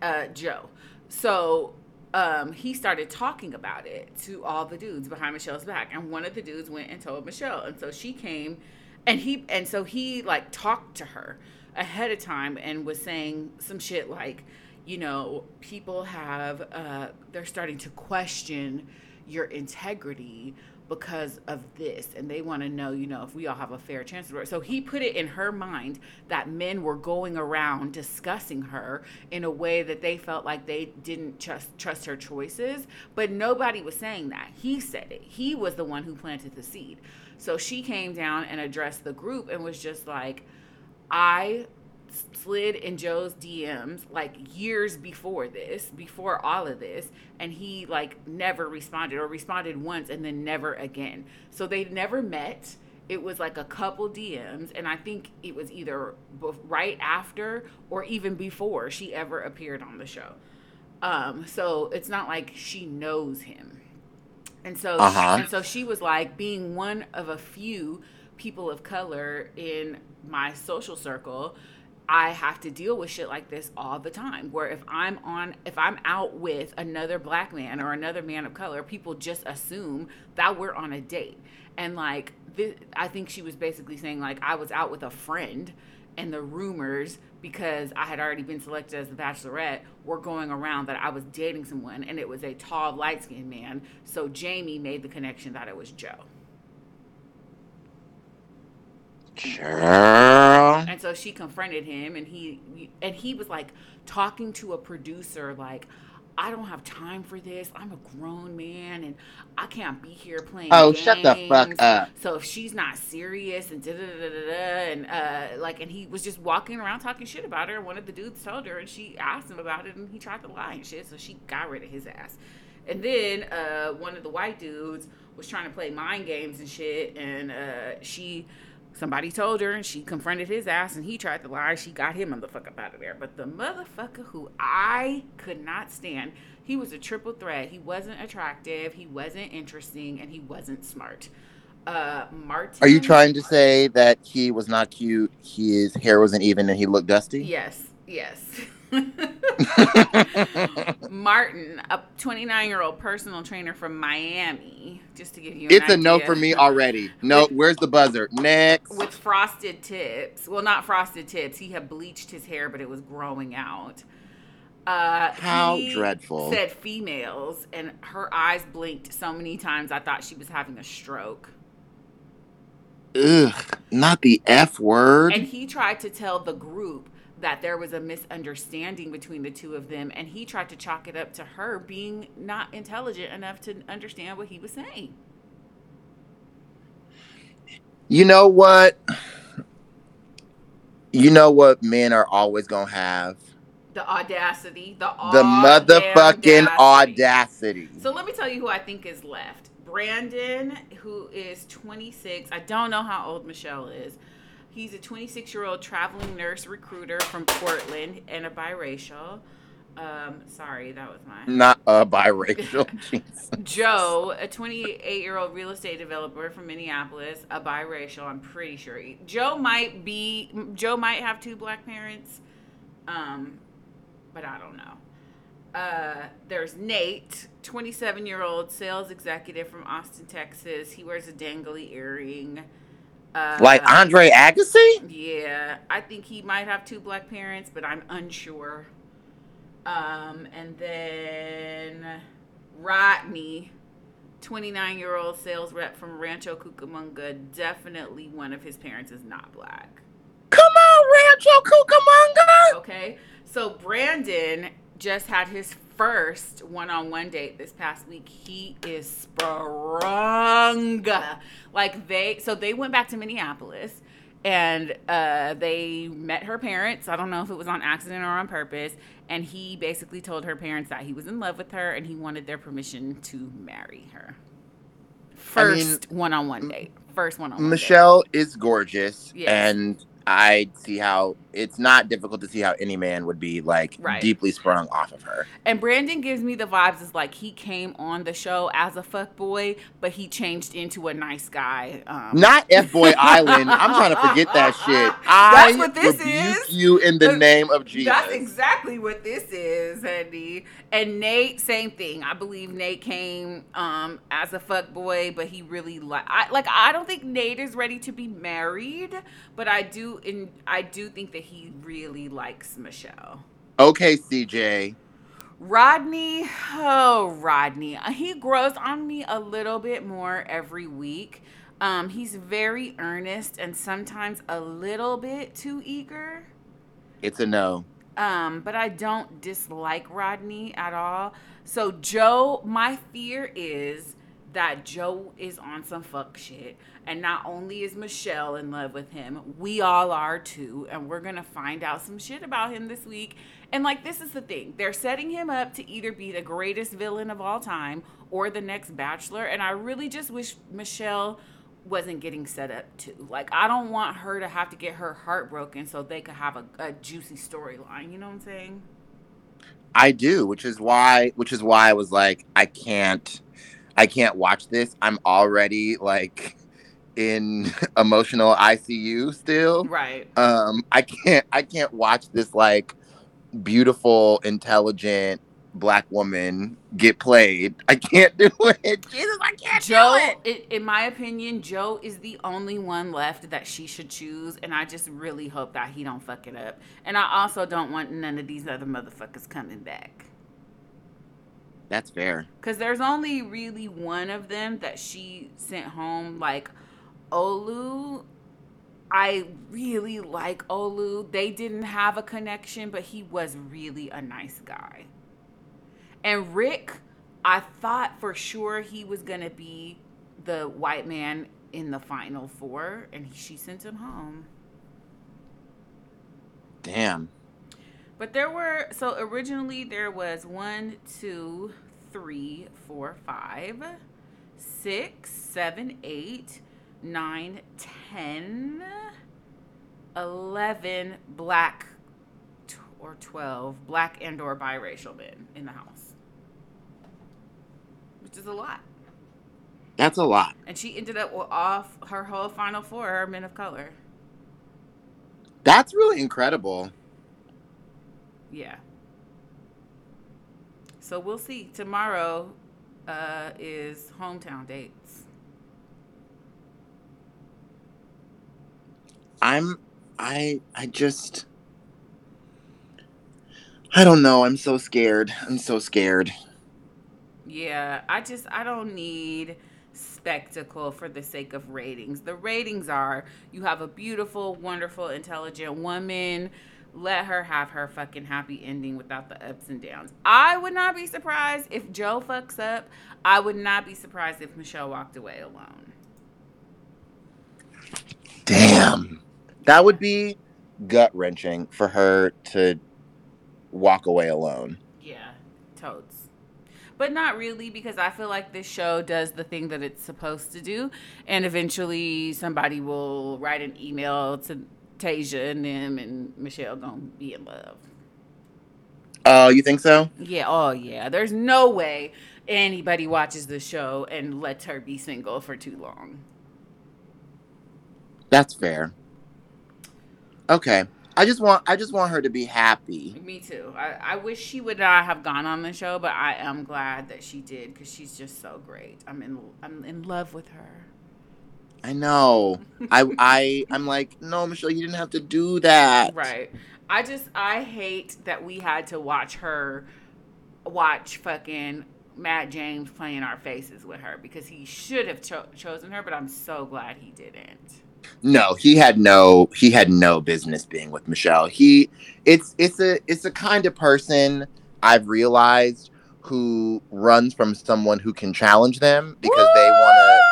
Uh, Joe. So um, he started talking about it to all the dudes behind Michelle's back, and one of the dudes went and told Michelle, and so she came, and he and so he like talked to her ahead of time and was saying some shit like, you know, people have uh, they're starting to question your integrity because of this and they want to know you know if we all have a fair chance so he put it in her mind that men were going around discussing her in a way that they felt like they didn't trust trust her choices but nobody was saying that. He said it. He was the one who planted the seed. So she came down and addressed the group and was just like i slid in Joe's DMs like years before this, before all of this, and he like never responded or responded once and then never again. So they never met. It was like a couple DMs, and I think it was either right after or even before she ever appeared on the show. Um, so it's not like she knows him. And so, Uh-huh. and so she was like, being one of a few people of color in my social circle, I have to deal with shit like this all the time. Where if I'm on, if I'm out with another black man or another man of color, people just assume that we're on a date. And like, this, I think she was basically saying like I was out with a friend, and the rumors because I had already been selected as the Bachelorette were going around that I was dating someone, and it was a tall, light skinned man. So Jamie made the connection that it was Joe. Girl. And so she confronted him, and he and he was like talking to a producer, like, I don't have time for this. I'm a grown man and I can't be here playing. Oh, games. shut the fuck up. So if she's not serious and da da da da da and uh like and he was just walking around talking shit about her. One of the dudes told her and she asked him about it and he tried to lie and shit. So she got rid of his ass. And then uh one of the white dudes was trying to play mind games and shit and uh she somebody told her and she confronted his ass and he tried to lie. She got him the fuck up out of there. But the motherfucker who I could not stand, he was a triple threat. He wasn't attractive, he wasn't interesting, and he wasn't smart. Uh Martin Are you trying to say that he was not cute, his hair wasn't even, and he looked dusty? Yes, yes. Martin, a 29 year old personal trainer from Miami, just to give you an it's a no for me already. No, where's the buzzer? Next. with frosted tips. Well, not frosted tips. He had bleached his hair, but it was growing out. Uh, How dreadful. Said females, and her eyes blinked so many times. I thought she was having a stroke. Ugh, not the F word. And he tried to tell the group that there was a misunderstanding between the two of them, and he tried to chalk it up to her being not intelligent enough to understand what he was saying. You know what? You know what men are always gonna have? The audacity, the The audacity. motherfucking audacity. So let me tell you who I think is left. Brandon, who is 26. I don't know how old Michelle is. He's a 26 year old traveling nurse recruiter from Portland and a biracial. Um, sorry, that was mine. Not a biracial. Joe, a 28 year old real estate developer from Minneapolis, a biracial. I'm pretty sure Joe might be. Joe might have two black parents, um, but I don't know. Uh, there's Nate, 27 year old sales executive from Austin, Texas. He wears a dangly earring. Uh, Like Andre Agassi? yeah, I think he might have two black parents, but I'm unsure. Um, and then Rodney, 29 year old sales rep from Rancho Cucamonga. Definitely one of his parents is not black. Come on, Rancho Cucamonga. Okay, so Brandon just had his first one-on-one date this past week. He is sprung. Like they, so they went back to Minneapolis, and uh, they met her parents. I don't know if it was on accident or on purpose. And he basically told her parents that he was in love with her and he wanted their permission to marry her. I mean, First one-on-one date. First one-on-one. date. Michelle is gorgeous, Yes. and I see how it's not difficult to see how any man would be like Right. deeply sprung off of her. And Brandon gives me the vibes as like he came on the show as a fuck boy, but he changed into a nice guy. Um, Not F Boy Island. I'm trying to forget that shit. I That's what this rebuke is. you in the name of Jesus. That's exactly what this is, Andy. And Nate, same thing. I believe Nate came um, as a fuck boy, but he really like I like. I don't think Nate is ready to be married, but I do. And I do think that he really likes Michelle. okay, CJ. Rodney, oh Rodney, he grows on me a little bit more every week. Um, he's very earnest and sometimes a little bit too eager. It's a no. Um, but I don't dislike Rodney at all. So Joe, my fear is that Joe is on some fuck shit. And not only is Michelle in love with him, we all are too. And we're gonna find out some shit about him this week. And like this is the thing. They're setting him up to either be the greatest villain of all time or the next bachelor. And I really just wish Michelle wasn't getting set up to. Like, I don't want her to have to get her heart broken so they could have a, a juicy storyline. You know what I'm saying? I do, which is why which is why I was like, I can't I can't watch this. I'm already like in emotional ICU still. Right. Um I can't I can't watch this like beautiful, intelligent black woman get played. I can't do it. Jesus, I can't Joe, do it. in, in my opinion, Joe is the only one left that she should choose, and I just really hope that he don't fuck it up. And I also don't want none of these other motherfuckers coming back. That's fair. Because there's only really one of them that she sent home. Like, Olu, I really like Olu. They didn't have a connection, but he was really a nice guy. And Rick, I thought for sure he was gonna be the white man in the final four, and she sent him home. Damn. But there were so originally there was one, two, three, four, five, six, seven, eight, nine, ten, eleven black t- or twelve black and or biracial men in the house, which is a lot. That's a lot. And she ended up with off her whole final four are men of color. That's really incredible. Yeah. So we'll see. Tomorrow uh, is hometown dates. I'm I I just I don't know. I'm so scared. I'm so scared. Yeah, I just I don't need spectacle for the sake of ratings. The ratings are you have a beautiful, wonderful, intelligent woman. Let her have her fucking happy ending without the ups and downs. I would not be surprised if Joe fucks up. I would not be surprised if Michelle walked away alone. Damn. That would be gut wrenching for her to walk away alone. Yeah, totes. But not really because I feel like this show does the thing that it's supposed to do. And eventually somebody will write an email to Tayshia and them and Michelle gonna be in love. Oh, you think so? Yeah, oh yeah. There's no way anybody watches the show and lets her be single for too long. That's fair. Okay. I just want I just want her to be happy. Me too. I, I wish she would not have gone on the show, but I am glad that she did because she's just so great. I'm in I'm in love with her. I know. I I I'm like, no, Michelle, you didn't have to do that. Right. I just I hate that we had to watch her watch fucking Matt James playing our faces with her because he should have cho- chosen her, but I'm so glad he didn't. No, he had no he had no business being with Michelle. He it's it's a it's a kind of person I've realized who runs from someone who can challenge them because they want to. to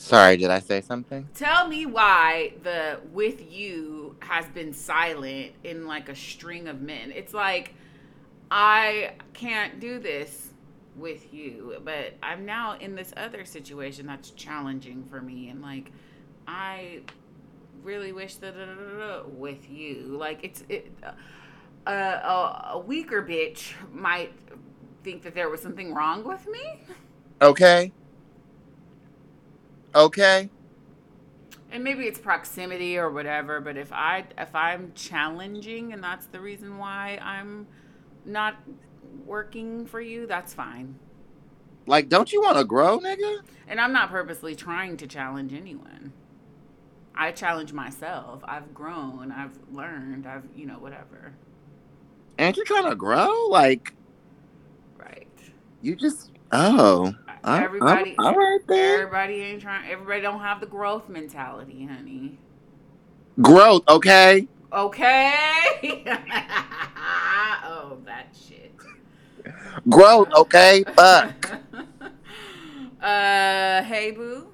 Sorry, did I say something? Tell me why the with you has been silent in like a string of men. It's like I can't do this with you, but I'm now in this other situation that's challenging for me and like I really wish that with you. Like it's it uh, a, a weaker bitch might think that there was something wrong with me. Okay. Okay. And maybe it's proximity or whatever, but if I if I'm challenging and that's the reason why I'm not working for you, that's fine. Like, don't you want to grow, nigga? And I'm not purposely trying to challenge anyone. I challenge myself. I've grown. I've learned. I've, you know, whatever. And you're trying to grow? Like, right. You just, oh. Everybody, I'm, I'm right there. Everybody ain't trying. Everybody don't have the growth mentality, honey. Growth, okay. Okay. oh, that shit. Growth, okay. Fuck. uh, hey, boo.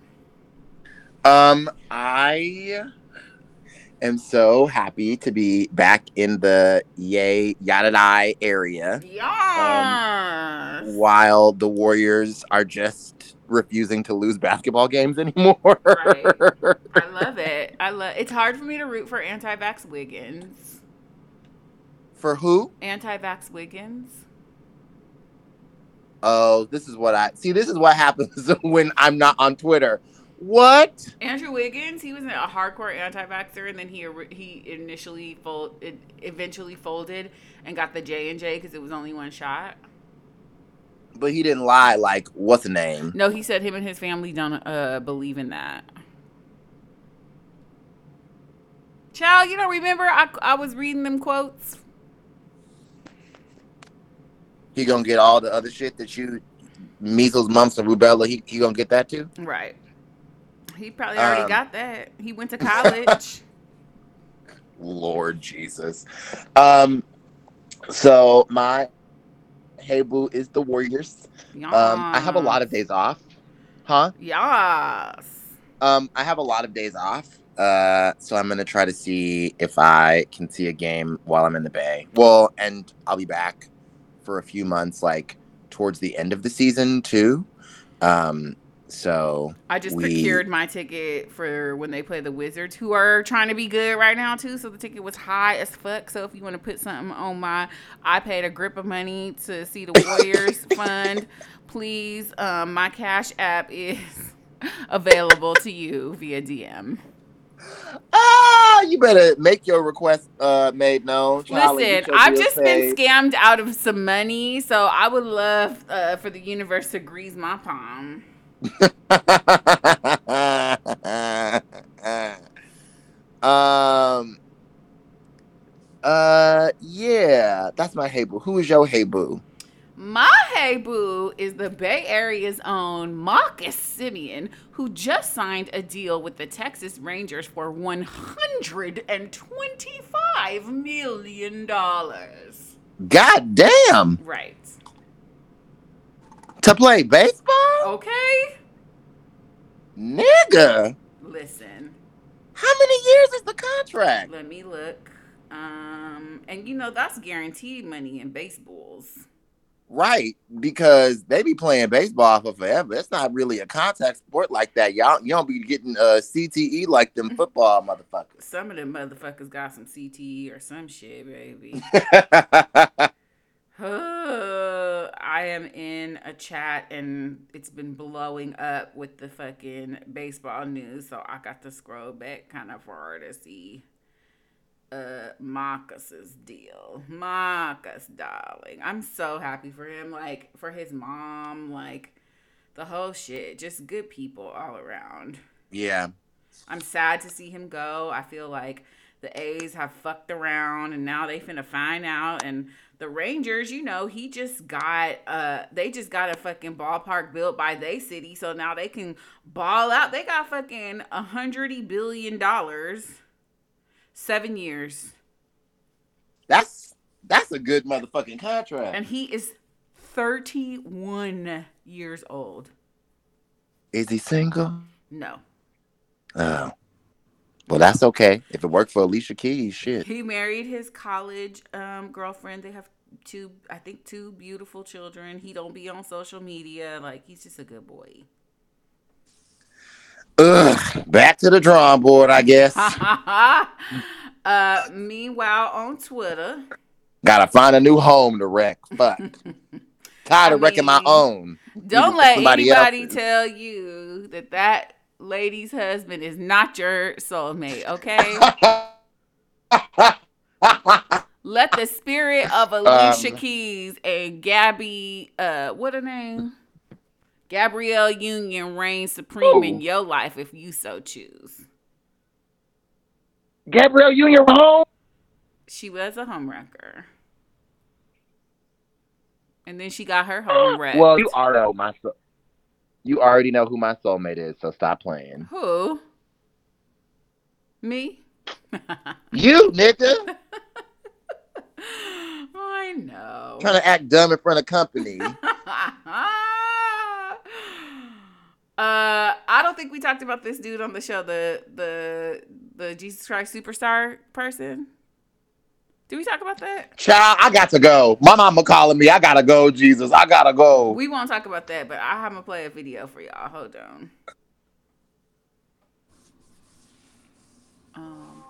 Um, I am so happy to be back in the yay yada area. Yeah. Um, while the Warriors are just refusing to lose basketball games anymore. right. I love it. I love. It's hard for me to root for anti-vax Wiggins. For who? Anti-vax Wiggins. Oh, this is what I see. This is what happens when I'm not on Twitter. What? Andrew Wiggins, he was a hardcore anti-vaxxer, and then he he initially fold, eventually folded and got the J and J because it was only one shot. But he didn't lie. Like, what's the name? No, he said him and his family don't uh, believe in that. Child, you don't remember? I I was reading them quotes. He gonna get all the other shit that you measles, mumps, and rubella. He he gonna get that too. Right. He probably already Um, got that. He went to college. Lord Jesus. Um, So my hey boo is the Warriors. Um, I have a lot of days off. Huh? Yes. Um, I have a lot of days off. Uh, so I'm gonna try to see if I can see a game while I'm in the Bay. Well, and I'll be back for a few months, like towards the end of the season too. Um, so I just we- procured my ticket for when they play the Wizards, who are trying to be good right now too. So the ticket was high as fuck. So if you want to put something on my, I paid a grip of money to see the Warriors fund. Please, um, my Cash App is available to you via DM. ah, you better make your request uh made known. Listen, I've just paid. been scammed out of some money, so I would love uh, for the universe to grease my palm. um. Uh. Yeah, that's my hey boo. Who is your hey boo? My hey boo is the Bay Area's own Marcus Semien, who just signed a deal with the Texas Rangers for $125 million. God damn! Right. To play baseball, Okay? nigga. Listen, How many years is the contract? let me look. Um, and you know, that's guaranteed money in baseballs. Right, because they be playing baseball for forever. It's not really a contact sport like that. Y'all, you don't be getting uh CTE like them football motherfuckers. Some of them motherfuckers got some CTE or some shit, baby. Uh, I am in a chat and it's been blowing up with the fucking baseball news, so I got to scroll back kind of far to see uh Marcus's deal. Marcus, darling. I'm so happy for him, like for his mom, like the whole shit. Just good people all around. yeah, I'm sad to see him go. I feel like the A's have fucked around and now they finna find out. And the Rangers, you know, he just got uh they just got a fucking ballpark built by they city, so now they can ball out. They got fucking a hundred billion dollars. Seven years. that's that's a good motherfucking contract. And he is 31 years old. Is he single? No. Oh, well, that's okay. If it worked for Alicia Keys, shit. He married his college um, girlfriend. They have two, I think, two beautiful children. He don't be on social media. Like he's just a good boy. Ugh, back to the drawing board, I guess. uh, meanwhile, on Twitter, Gotta find a new home to wreck. Fuck. Tired of I wrecking my own. don't let anybody else's. tell you that that lady's husband is not your soulmate. Okay. Let the spirit of Alicia Um, Keys and Gabby, uh, what her name? Gabrielle Union reign supreme in your life if you so choose. Gabrielle Union home. She was a homewrecker. And then she got her home wrecked. Well, you are know my. You already know who my soulmate is, so stop playing. Who? Me? You, nigga, I know. trying to act dumb in front of company. uh, I don't think we talked about this dude on the show, the the the Jesus Christ superstar person. Did we talk about that? Child, I got to go. My mama calling me. I gotta go, Jesus. I gotta go. We won't talk about that, but I'm gonna play a video for y'all. Hold on. Um,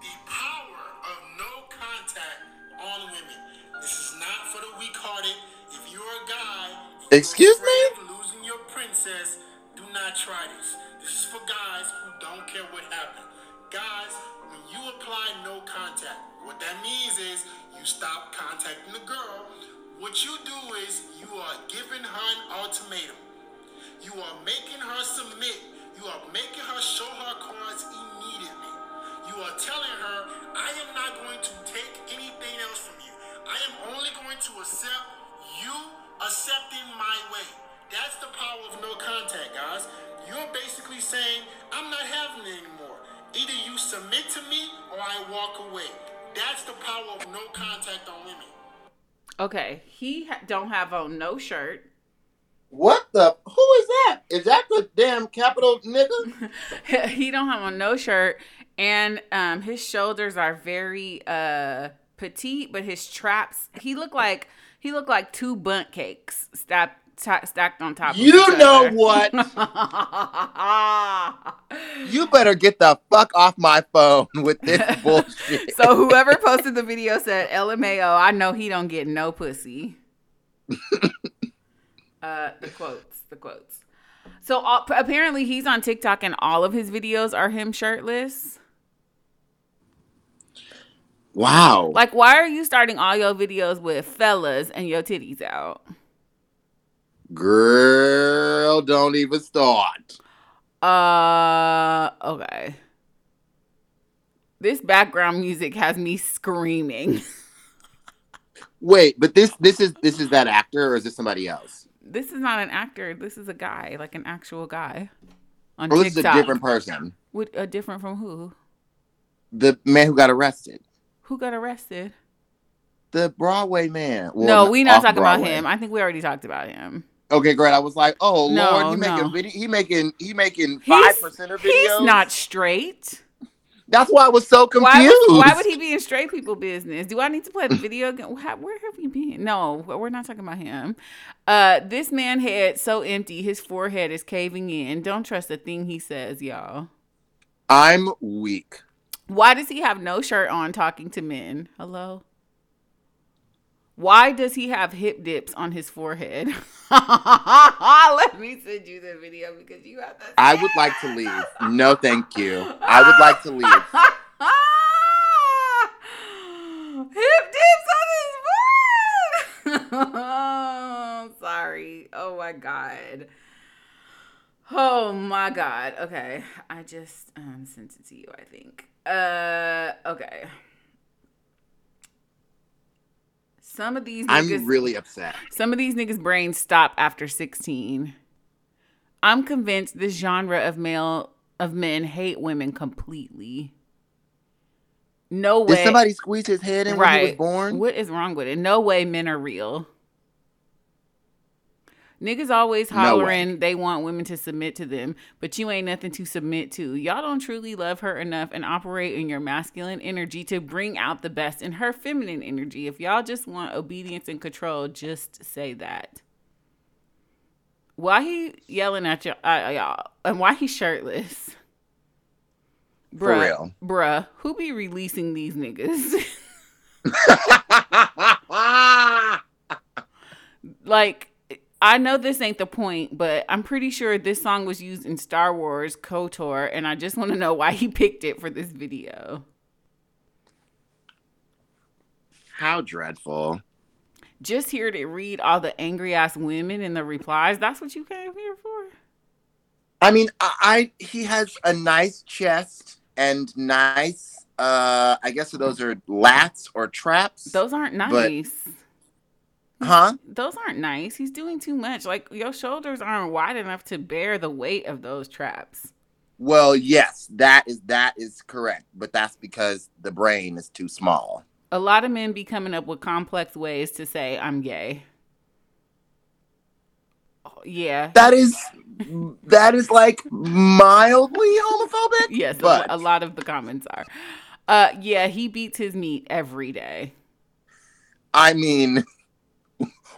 The power of no contact on women. This is not for the weak-hearted. If you're a guy, you're Excuse me? losing your princess, do not try this. This is for guys who don't care what happened. Guys, when you apply no contact, what that means is you stop contacting the girl. What you do is you are giving her an ultimatum. You are making her submit. You are making her show her cards immediately. You are telling her, I am not going to take anything else from you. I am only going to accept you accepting my way. That's the power of no contact, guys. You're basically saying, I'm not having it anymore. Either you submit to me or I walk away. That's the power of no contact on women. Okay, he ha- don't have on no shirt. What the? Who is that? Is that the damn capital nigga? he don't have on no shirt, and um, his shoulders are very uh petite, but his traps. He look like he looked like two bundt cakes stacked ta- stacked on top. You know what? You better get the fuck off my phone with this bullshit. so whoever posted the video said LMAO. I know he don't get no pussy. uh, the quotes, the quotes. So all, apparently he's on TikTok and all of his videos are him shirtless. wow. Like, why are you starting all your videos with fellas and your titties out? Girl, don't even start. Uh, okay. This background music has me screaming. Wait, but this this is this is that actor or is this somebody else? this is not an actor. This is a guy, like an actual guy on Or this is a different person. What, uh, different from who? The man who got arrested. Who got arrested? The Broadway man. Well, no, we're not talking about him. I think we already talked about him. Okay, great. I was like, oh No, Lord, he making no. video he making he making five percent of videos. He's not straight. That's why I was so confused. Why would, why would he be in straight people business? Do I need to play the video again? How- Where have we been? No, we're not talking about him. Uh, this man head so empty, his forehead is caving in. Don't trust a thing he says, y'all. I'm weak. Why does he have no shirt on talking to men? Hello? Why does he have hip dips on his forehead? Let me send you the video because you have to. I would like to leave. No, thank you. I would like to leave. Hip dips on his forehead. Sorry. Oh my god. Oh my god. Okay. I just um sent it to you, I think. Uh okay. Some of these niggas I'm really upset. some of these niggas' brains stop after 16. I'm convinced this genre of male of men hate women completely. No way. Did somebody squeeze his head in when he was born? What is wrong with it? No way men are real. Niggas always No way. hollering they want women to submit to them, but you ain't nothing to submit to. Y'all don't truly love her enough and operate in your masculine energy to bring out the best in her feminine energy. If y'all just want obedience and control, just say that. Why he yelling at y'all, uh, y'all and why he shirtless? For Bruh, real. bruh, who be releasing these niggas? like I know this ain't the point, but I'm pretty sure this song was used in Star Wars KOTOR, and I just want to know why he picked it for this video. How dreadful. Just here to read all the angry ass women in the replies. That's what you came here for? I mean, I, I he has a nice chest and nice. Uh, I guess those are lats or traps. Those aren't But- nice. Huh? Those aren't nice. He's doing too much. Like your shoulders aren't wide enough to bear the weight of those traps. Well, yes, that is that is correct, but that's because the brain is too small. A lot of men be coming up with complex ways to say I'm gay. Oh, yeah. That is that is like mildly homophobic. Yes, but a lot of the comments are. Uh yeah, he beats his meat every day. I mean,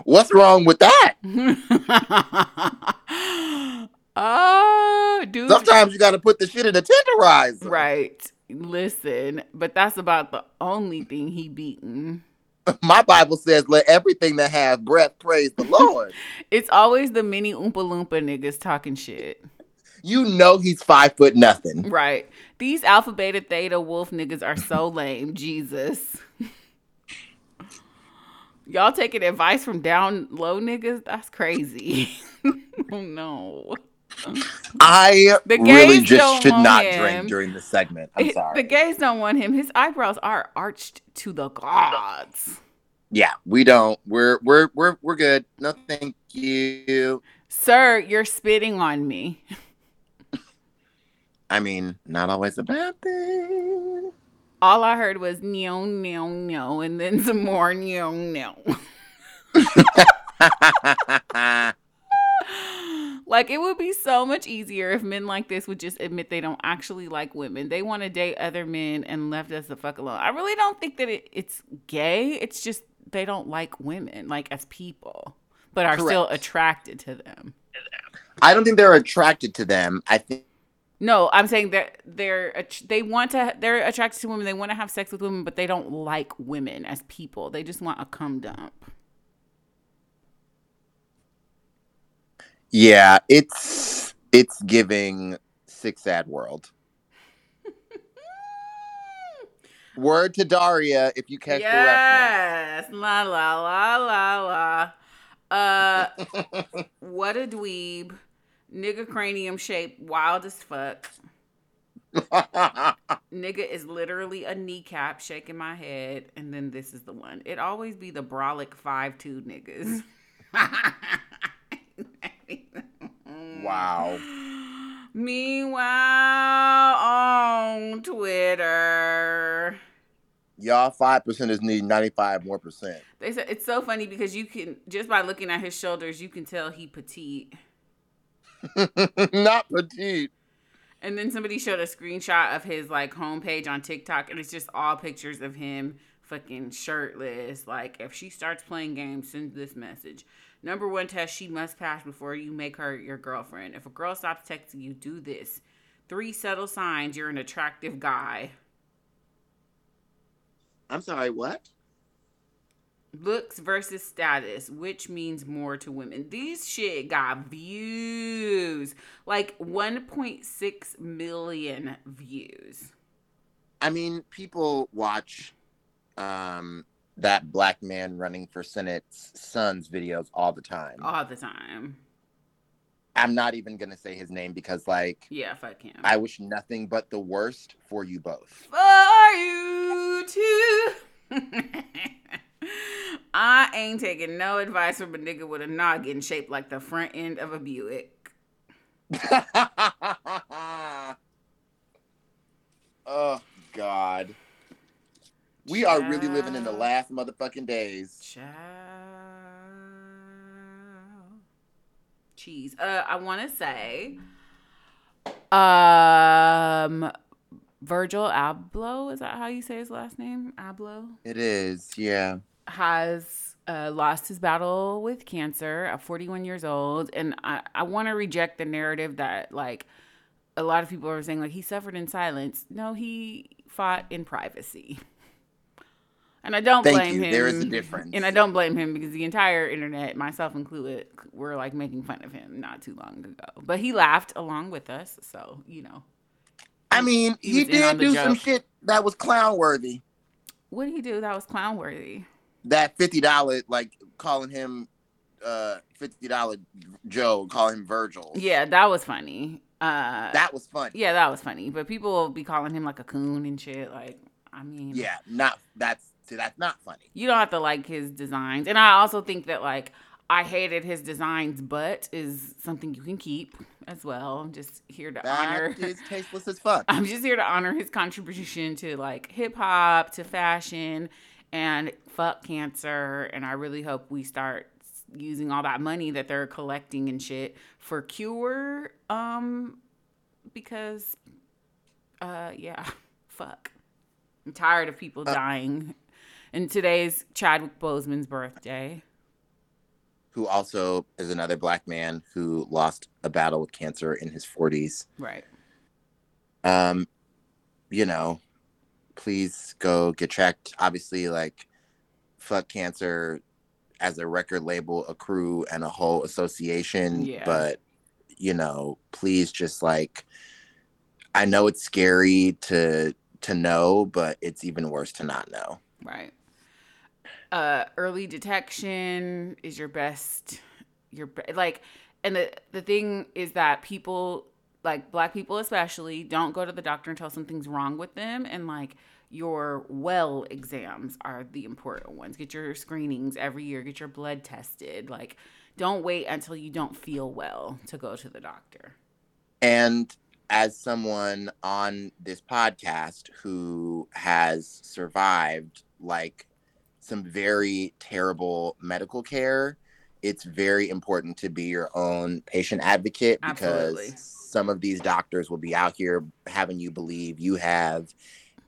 what's wrong with that? oh, dude. Sometimes you got to put the shit in a tenderizer. Right. Listen, but that's about the only thing he beaten. My Bible says, "Let everything that have breath praise the Lord." It's always the mini Oompa Loompa niggas talking shit. you know he's five foot nothing. Right. These Alpha Beta Theta Wolf niggas are so lame. Jesus. Y'all taking advice from down low niggas? That's crazy. oh no. I The really just should not him. drink during this segment. I'm It- sorry. The gays don't want him. His eyebrows are arched to the gods. yeah, we don't. We're we're we're we're good. No, thank you. Sir, you're spitting on me. I mean, not always a bad thing. All I heard was no, no, no, and then some more no, no. like it would be so much easier if men like this would just admit they don't actually like women. They want to date other men and left us the fuck alone. I really don't think that it, it's gay. It's just they don't like women like as people, but are still attracted to them. I don't think they're attracted to them. I think No, I'm saying that they're they want to they're attracted to women. They want to have sex with women, but they don't like women as people. They just want a cum dump. yeah, it's it's giving Sick Sad World. Word to Daria if you catch the reference. yes, la la la la la. Uh, what a dweeb, nigga cranium shape, wild as fuck. Nigga is literally a kneecap shaking my head, and then this is the one. It always be the brolic five two niggas. wow. Meanwhile, on Twitter, Y'all five percenters need ninety five more percent. they said it's so funny because you can just by looking at his shoulders, you can tell he petite. Not petite. And then somebody showed a screenshot of his like homepage on TikTok, and it's just all pictures of him fucking shirtless. Like, if she starts playing games, send this message. Number one test she must pass before you make her your girlfriend. If a girl stops texting you, do this. Three subtle signs you're an attractive guy. I'm sorry, what? Looks versus status, which means more to women. These shit got views. Like 1.6 million views. I mean, people watch um that black man running for Senate's son's videos all the time. All the time. I'm not even gonna say his name because like Yeah, fuck him. I wish nothing but the worst for you both. for you too. I ain't taking no advice from a nigga with a noggin shaped like the front end of a Buick. oh God. We are really living in the last motherfucking days. Child. Cheese. Uh, I want to say, um, Virgil Abloh. Is that how you say his last name? Abloh It is, yeah. Has uh, lost his battle with cancer at 41 years old. And I, I want to reject the narrative that, like, a lot of people are saying, like, he suffered in silence. No, he fought in privacy. And I don't Thank blame you. him. There is a difference. And I don't blame him because the entire internet, myself included, were like making fun of him not too long ago. But he laughed along with us. So, you know. I mean, He he, was in on did do some shit that was clown worthy. What did he do that was clown worthy? That fifty dollar, like calling him uh fifty dollar Joe, calling him Virgil. Yeah, that was funny. Uh, That was fun. Yeah, that was funny. But people will be calling him like a coon and shit. Like, I mean, Yeah, not that's see, that's not funny. you don't have to like his designs. And I also think that like I hated his designs, but is something you can keep as well. I'm just here to honor. That is tasteless as fuck. I'm just here to honor his contribution to like hip hop, to fashion, and fuck cancer. And I really hope we start using all that money that they're collecting and shit for cure. Um, because, uh, yeah, fuck. I'm tired of people Uh, dying. And today's Chadwick Boseman's birthday. Who also is another black man who lost a battle with cancer in his forties. Right. um you know please go get checked obviously like fuck cancer as a record label a crew and a whole association Yeah. but you know please just like i know it's scary to to know but it's even worse to not know Right. Uh, early detection is your best. Your like, and the the thing is that people, like black people especially, don't go to the doctor until something's wrong with them, and like your well exams are the important ones. Get your screenings every year. Get your blood tested. Like, don't wait until you don't feel well to go to the doctor. And as someone on this podcast who has survived like some very terrible medical care, it's very important to be your own patient advocate because Absolutely. Some of these doctors will be out here having you believe you have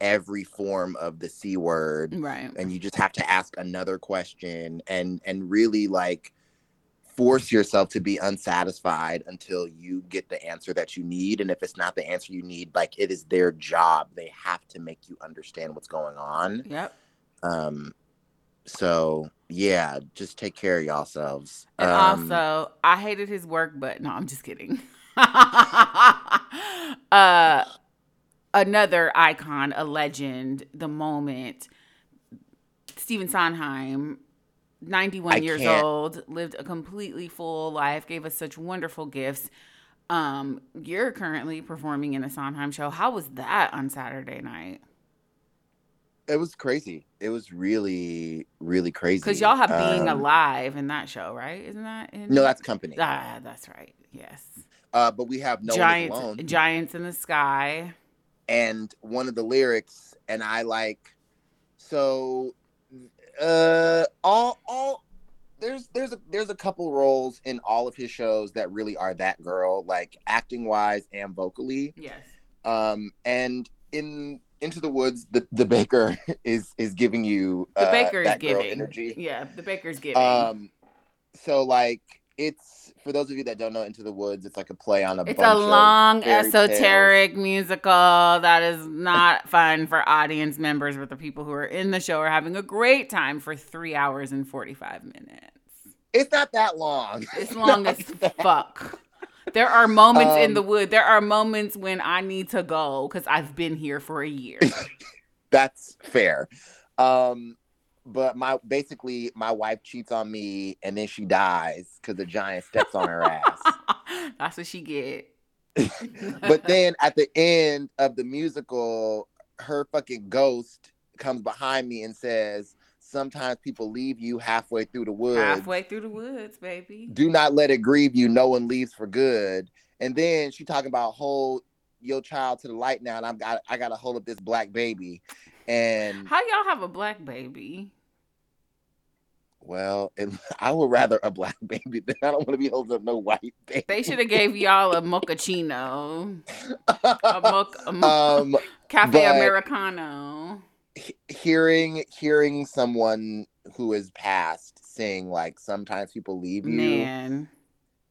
every form of the C word Right. and you just have to ask another question and and really like force yourself to be unsatisfied until you get the answer that you need and if it's not the answer you need like it is their job they have to make you understand what's going on Yep. um so yeah just take care of yourselves And um, also, I hated his work, but no, I'm just kidding. uh, another icon, a legend, the moment. Stephen Sondheim, 91 I years can't- old, lived a completely full life, gave us such wonderful gifts. Um, you're currently performing in a Sondheim show. How was that on Saturday night? it was crazy it was really really crazy Because y'all have being Um, alive in that show, right? Isn't that in? no that's company ah, that's right. Yes. Uh but we have no giants, alone giants in the sky. and one of the lyrics and i like so uh all all there's there's a there's a couple roles in all of his shows that really are that girl like acting wise and vocally Yes. um and in into the woods the the baker is is giving you The uh, baker is giving. energy Yeah, the baker's giving. um so like it's for those of you that don't know into the woods it's like a play on a it's a long, esoteric musical that is not fun for audience members, but the people who are in the show are having a great time for three hours and 45 minutes. it's not that long It's long as fuck. There are moments in Um, the wood. There are moments when I need to go because I've been here for a year. that's fair um but my basically my wife cheats on me and then she dies because the giant steps on her ass That's what she get. but then at the end of the musical her fucking ghost comes behind me and says sometimes people leave you halfway through the woods halfway through the woods, baby. do not let it grieve you no one leaves for good and then she talking about hold your child to the light now and i'm got i gotta hold up this black baby and How y'all have a black baby? Well, it, I would rather a black baby than I don't want to be holding up no white baby. They should have gave y'all a mochaccino, a, mocha, a mo- um, cafe americano. he- hearing hearing someone who is past saying like sometimes people leave you. Man,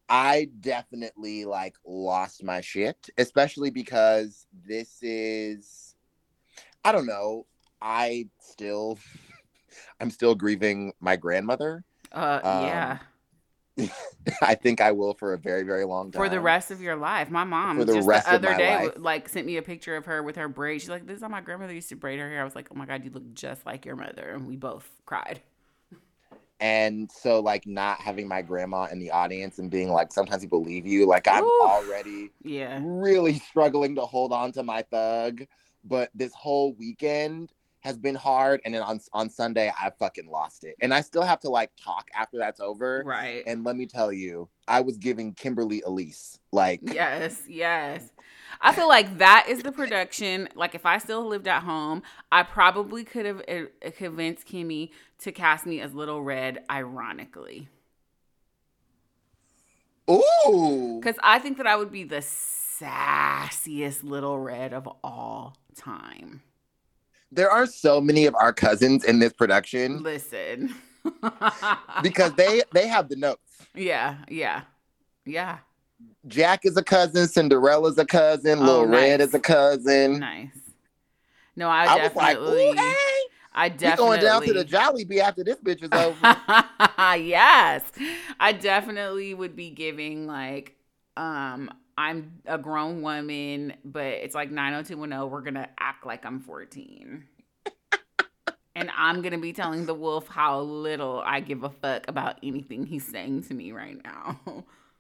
I definitely like lost my shit, especially because this is I don't know. I still I'm still grieving my grandmother. uh, Um, yeah. I think I will for a very very long time. For the rest of your life, my mom For the just rest the of other my day life. like sent me a picture of her with her braids. She's like, "This is how my grandmother used to braid her hair." I was like, "Oh my god, you look just like your mother," and we both cried. and so like not having my grandma in the audience and being like sometimes people leave you like i'm Oof. already Yeah, really struggling to hold on to my thug but this whole weekend has been hard and then on on sunday i fucking lost it and i still have to like talk after that's over right. and let me tell you i was giving kimberly elise like Yes, yes. I feel like that is the production. Like if I still lived at home, I probably could have uh, convinced Kimmy to cast me as Little Red, ironically, ooh because I think that I would be the sassiest Little Red of all time. There are so many of our cousins in this production Listen, because they they have the notes yeah, yeah, yeah, Jack is a cousin, Cinderella's a cousin, Oh, Lil Red is a cousin. nice. No, I, I was like, ooh, hey, I we definitely going down to the Jollibee after this bitch is over. yes. I definitely would be giving like um I'm a grown woman, but it's like 90210 we're going to act like I'm 14. and I'm going to be telling the wolf how little I give a fuck about anything he's saying to me right now.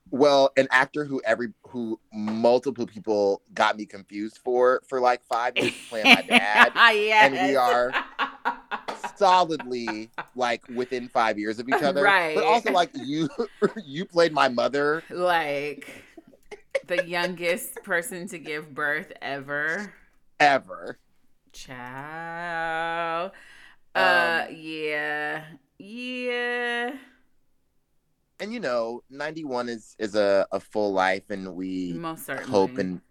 well, an actor who every who multiple people got me confused for for like five years playing my dad. yes. and we are solidly like within five years of each other. Right. But also like you you played my mother like the youngest person to give birth ever. ever. Ciao. Uh, Um, yeah, yeah. and you know, 91 is is a, a full life, and we Most certainly. hope and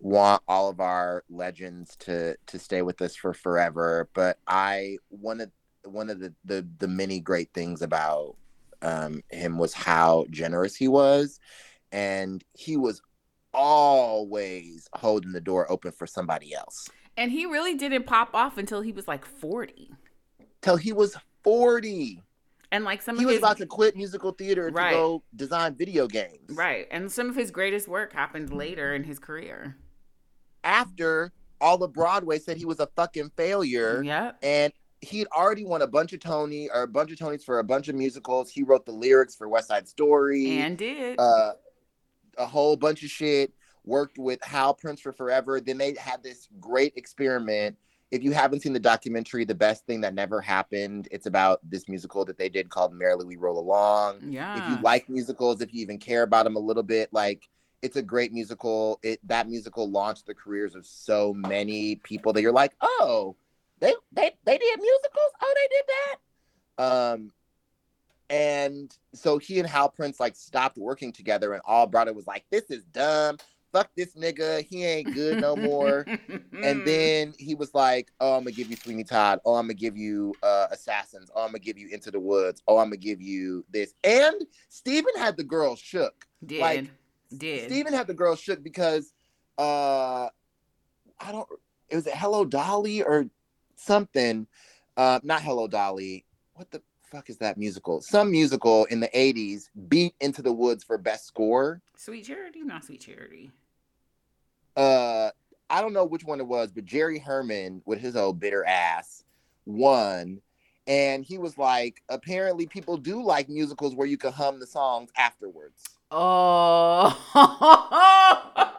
want all of our legends to to stay with us for forever. But I one of one of the the, the many great things about um, him was how generous he was, and he was always holding the door open for somebody else And he really didn't pop off until he was like 40. till he was 40 And like some he of was his about to quit musical theater Right. to go design video games right, and some of his greatest work happened later in his career. after all of broadway said he was a fucking failure Yep. and he'd already won a bunch of Tony or a bunch of Tonys for a bunch of musicals. He wrote the lyrics for West Side Story, And did. uh, a whole bunch of shit. Worked with Hal Prince for forever. Then they had this great experiment. If you haven't seen the documentary, The Best Thing That Never Happened, it's about this musical that they did called Merrily We Roll Along. yeah. If you like musicals, if you even care about them a little bit, like it's a great musical. It that musical launched the careers of so many people that you're like, oh, they they they did musicals. Oh, they did that. Um, and so he and Hal Prince like stopped working together, and all Brother was like, this is dumb. Fuck this nigga. He ain't good no more. And then he was like, "Oh, I'm gonna give you Sweeney Todd. Oh, I'm gonna give you uh, Assassins. Oh, I'm gonna give you Into the Woods. Oh, I'm gonna give you this." And Stephen had the girl shook. did. like, did. Stephen had the girl shook because uh, I don't. It was a Hello Dolly or something. Uh, not Hello Dolly. What the fuck is that musical? Some musical in the '80s beat Into the Woods for best score. Sweet Charity? Not Sweet Charity. uh I don't know which one it was, but Jerry Herman with his old bitter ass won. And he was like, apparently people do like musicals where you can hum the songs afterwards. Oh.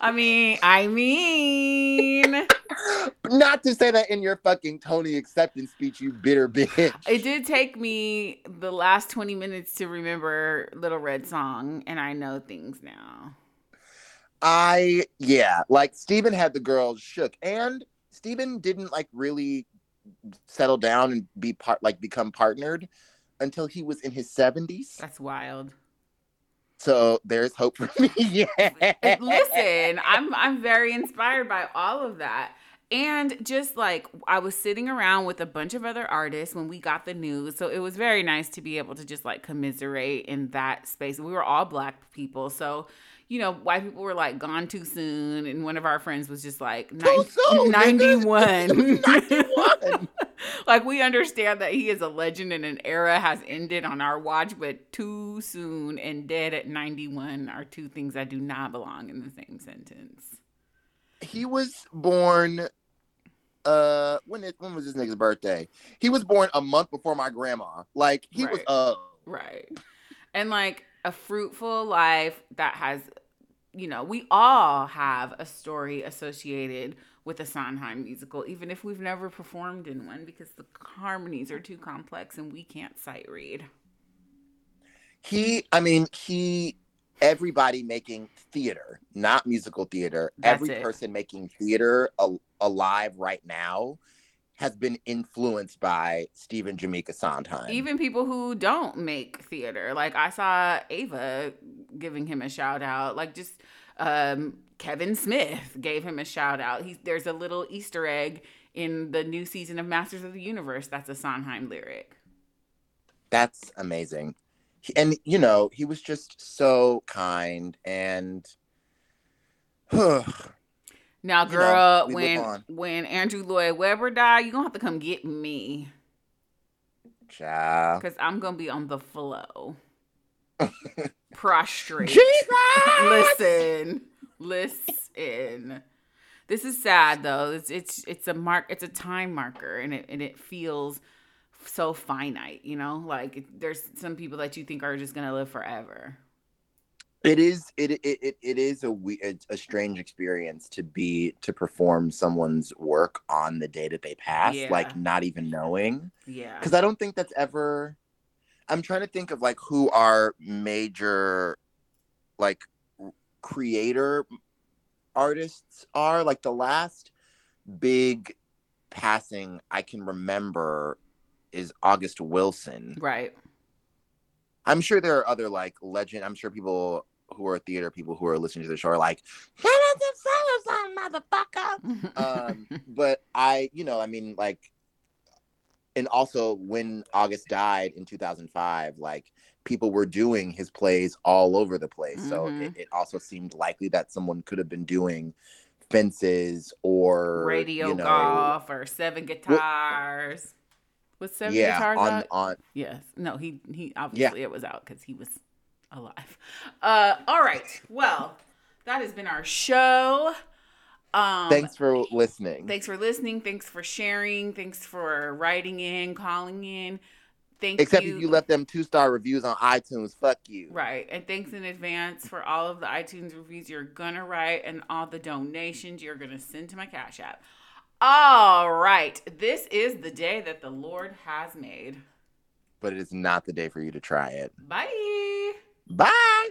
I mean, I mean, Not to say that in your fucking Tony acceptance speech, you bitter bitch. it did take me the last 20 minutes to remember Little Red Song, and I know things now. I yeah, like Stephen had the girls shook, and Stephen didn't like really settle down and be part like become partnered until he was in his seventies. That's wild. So there's hope for me. yeah. Listen, I'm I'm very inspired by all of that. And just like I was sitting around with a bunch of other artists when we got the news. So it was very nice to be able to just like commiserate in that space. We were all black people. So, you know, white people were like gone too soon. And one of our friends was just like Too "Nin- soon, 91. 91. Like we understand that he is a legend and an era has ended on our watch, but too soon and dead at 91 are two things that do not belong in the same sentence. he was born uh when it, when was this nigga's birthday? He was born a month before my grandma. Like he was Right. uh Right. And like a fruitful life that has, you know, we all have a story associated with a Sondheim musical, even if we've never performed in one because the harmonies are too complex and we can't sight read. he I mean he everybody making theater, not musical theater. That's every it. person making theater al- alive right now has been influenced by Stephen Jamaica Sondheim. Even people who don't make theater, like I saw Ava giving him a shout out, like just um, Kevin Smith gave him a shout out. He's there's a little Easter egg in the new season of Masters of the Universe that's a Sondheim lyric. That's amazing. He- And you know, he was just so kind and Now, You know, girl, when when Andrew Lloyd Webber died, you're gonna have to come get me because I'm gonna be on the flow, prostrate. Jesus! listen, listen. This is sad though. It's it's it's a mark. It's a time marker, and it and it feels so finite. You know, like there's some people that you think are just gonna live forever. It is it it it, it is a we a strange experience to be to perform someone's work on the day that they pass, Yeah. like not even knowing. Yeah. Because I don't think that's ever. I'm trying to think of like who are major, like, creator artists are. Like the last big passing I can remember is August Wilson. Right. I'm sure there are other like legend. I'm sure people who are theater people who are listening to the show are like, "Shut up and say something, motherfucker." um, but I, you know, I mean, like, and also when August died in 2005, like people were doing his plays all over the place. So Mhm. it, it also seemed likely that someone could have been doing fences or Radio you know, golf or seven guitars. Was seven yeah, guitars on out? on Yes. No, he he obviously it was out because he was alive. Uh all right. Well, that has been our show. Um Thanks for listening. Thanks for listening. Thanks for sharing. Thanks for writing in, calling in. Thank Except you. if you left them two star reviews on iTunes, fuck you. Right. And thanks in advance for all of the iTunes reviews you're going to write and all the donations you're going to send to my Cash App. All right. This is the day that the Lord has made. But it is not the day for you to try it. Bye. Bye.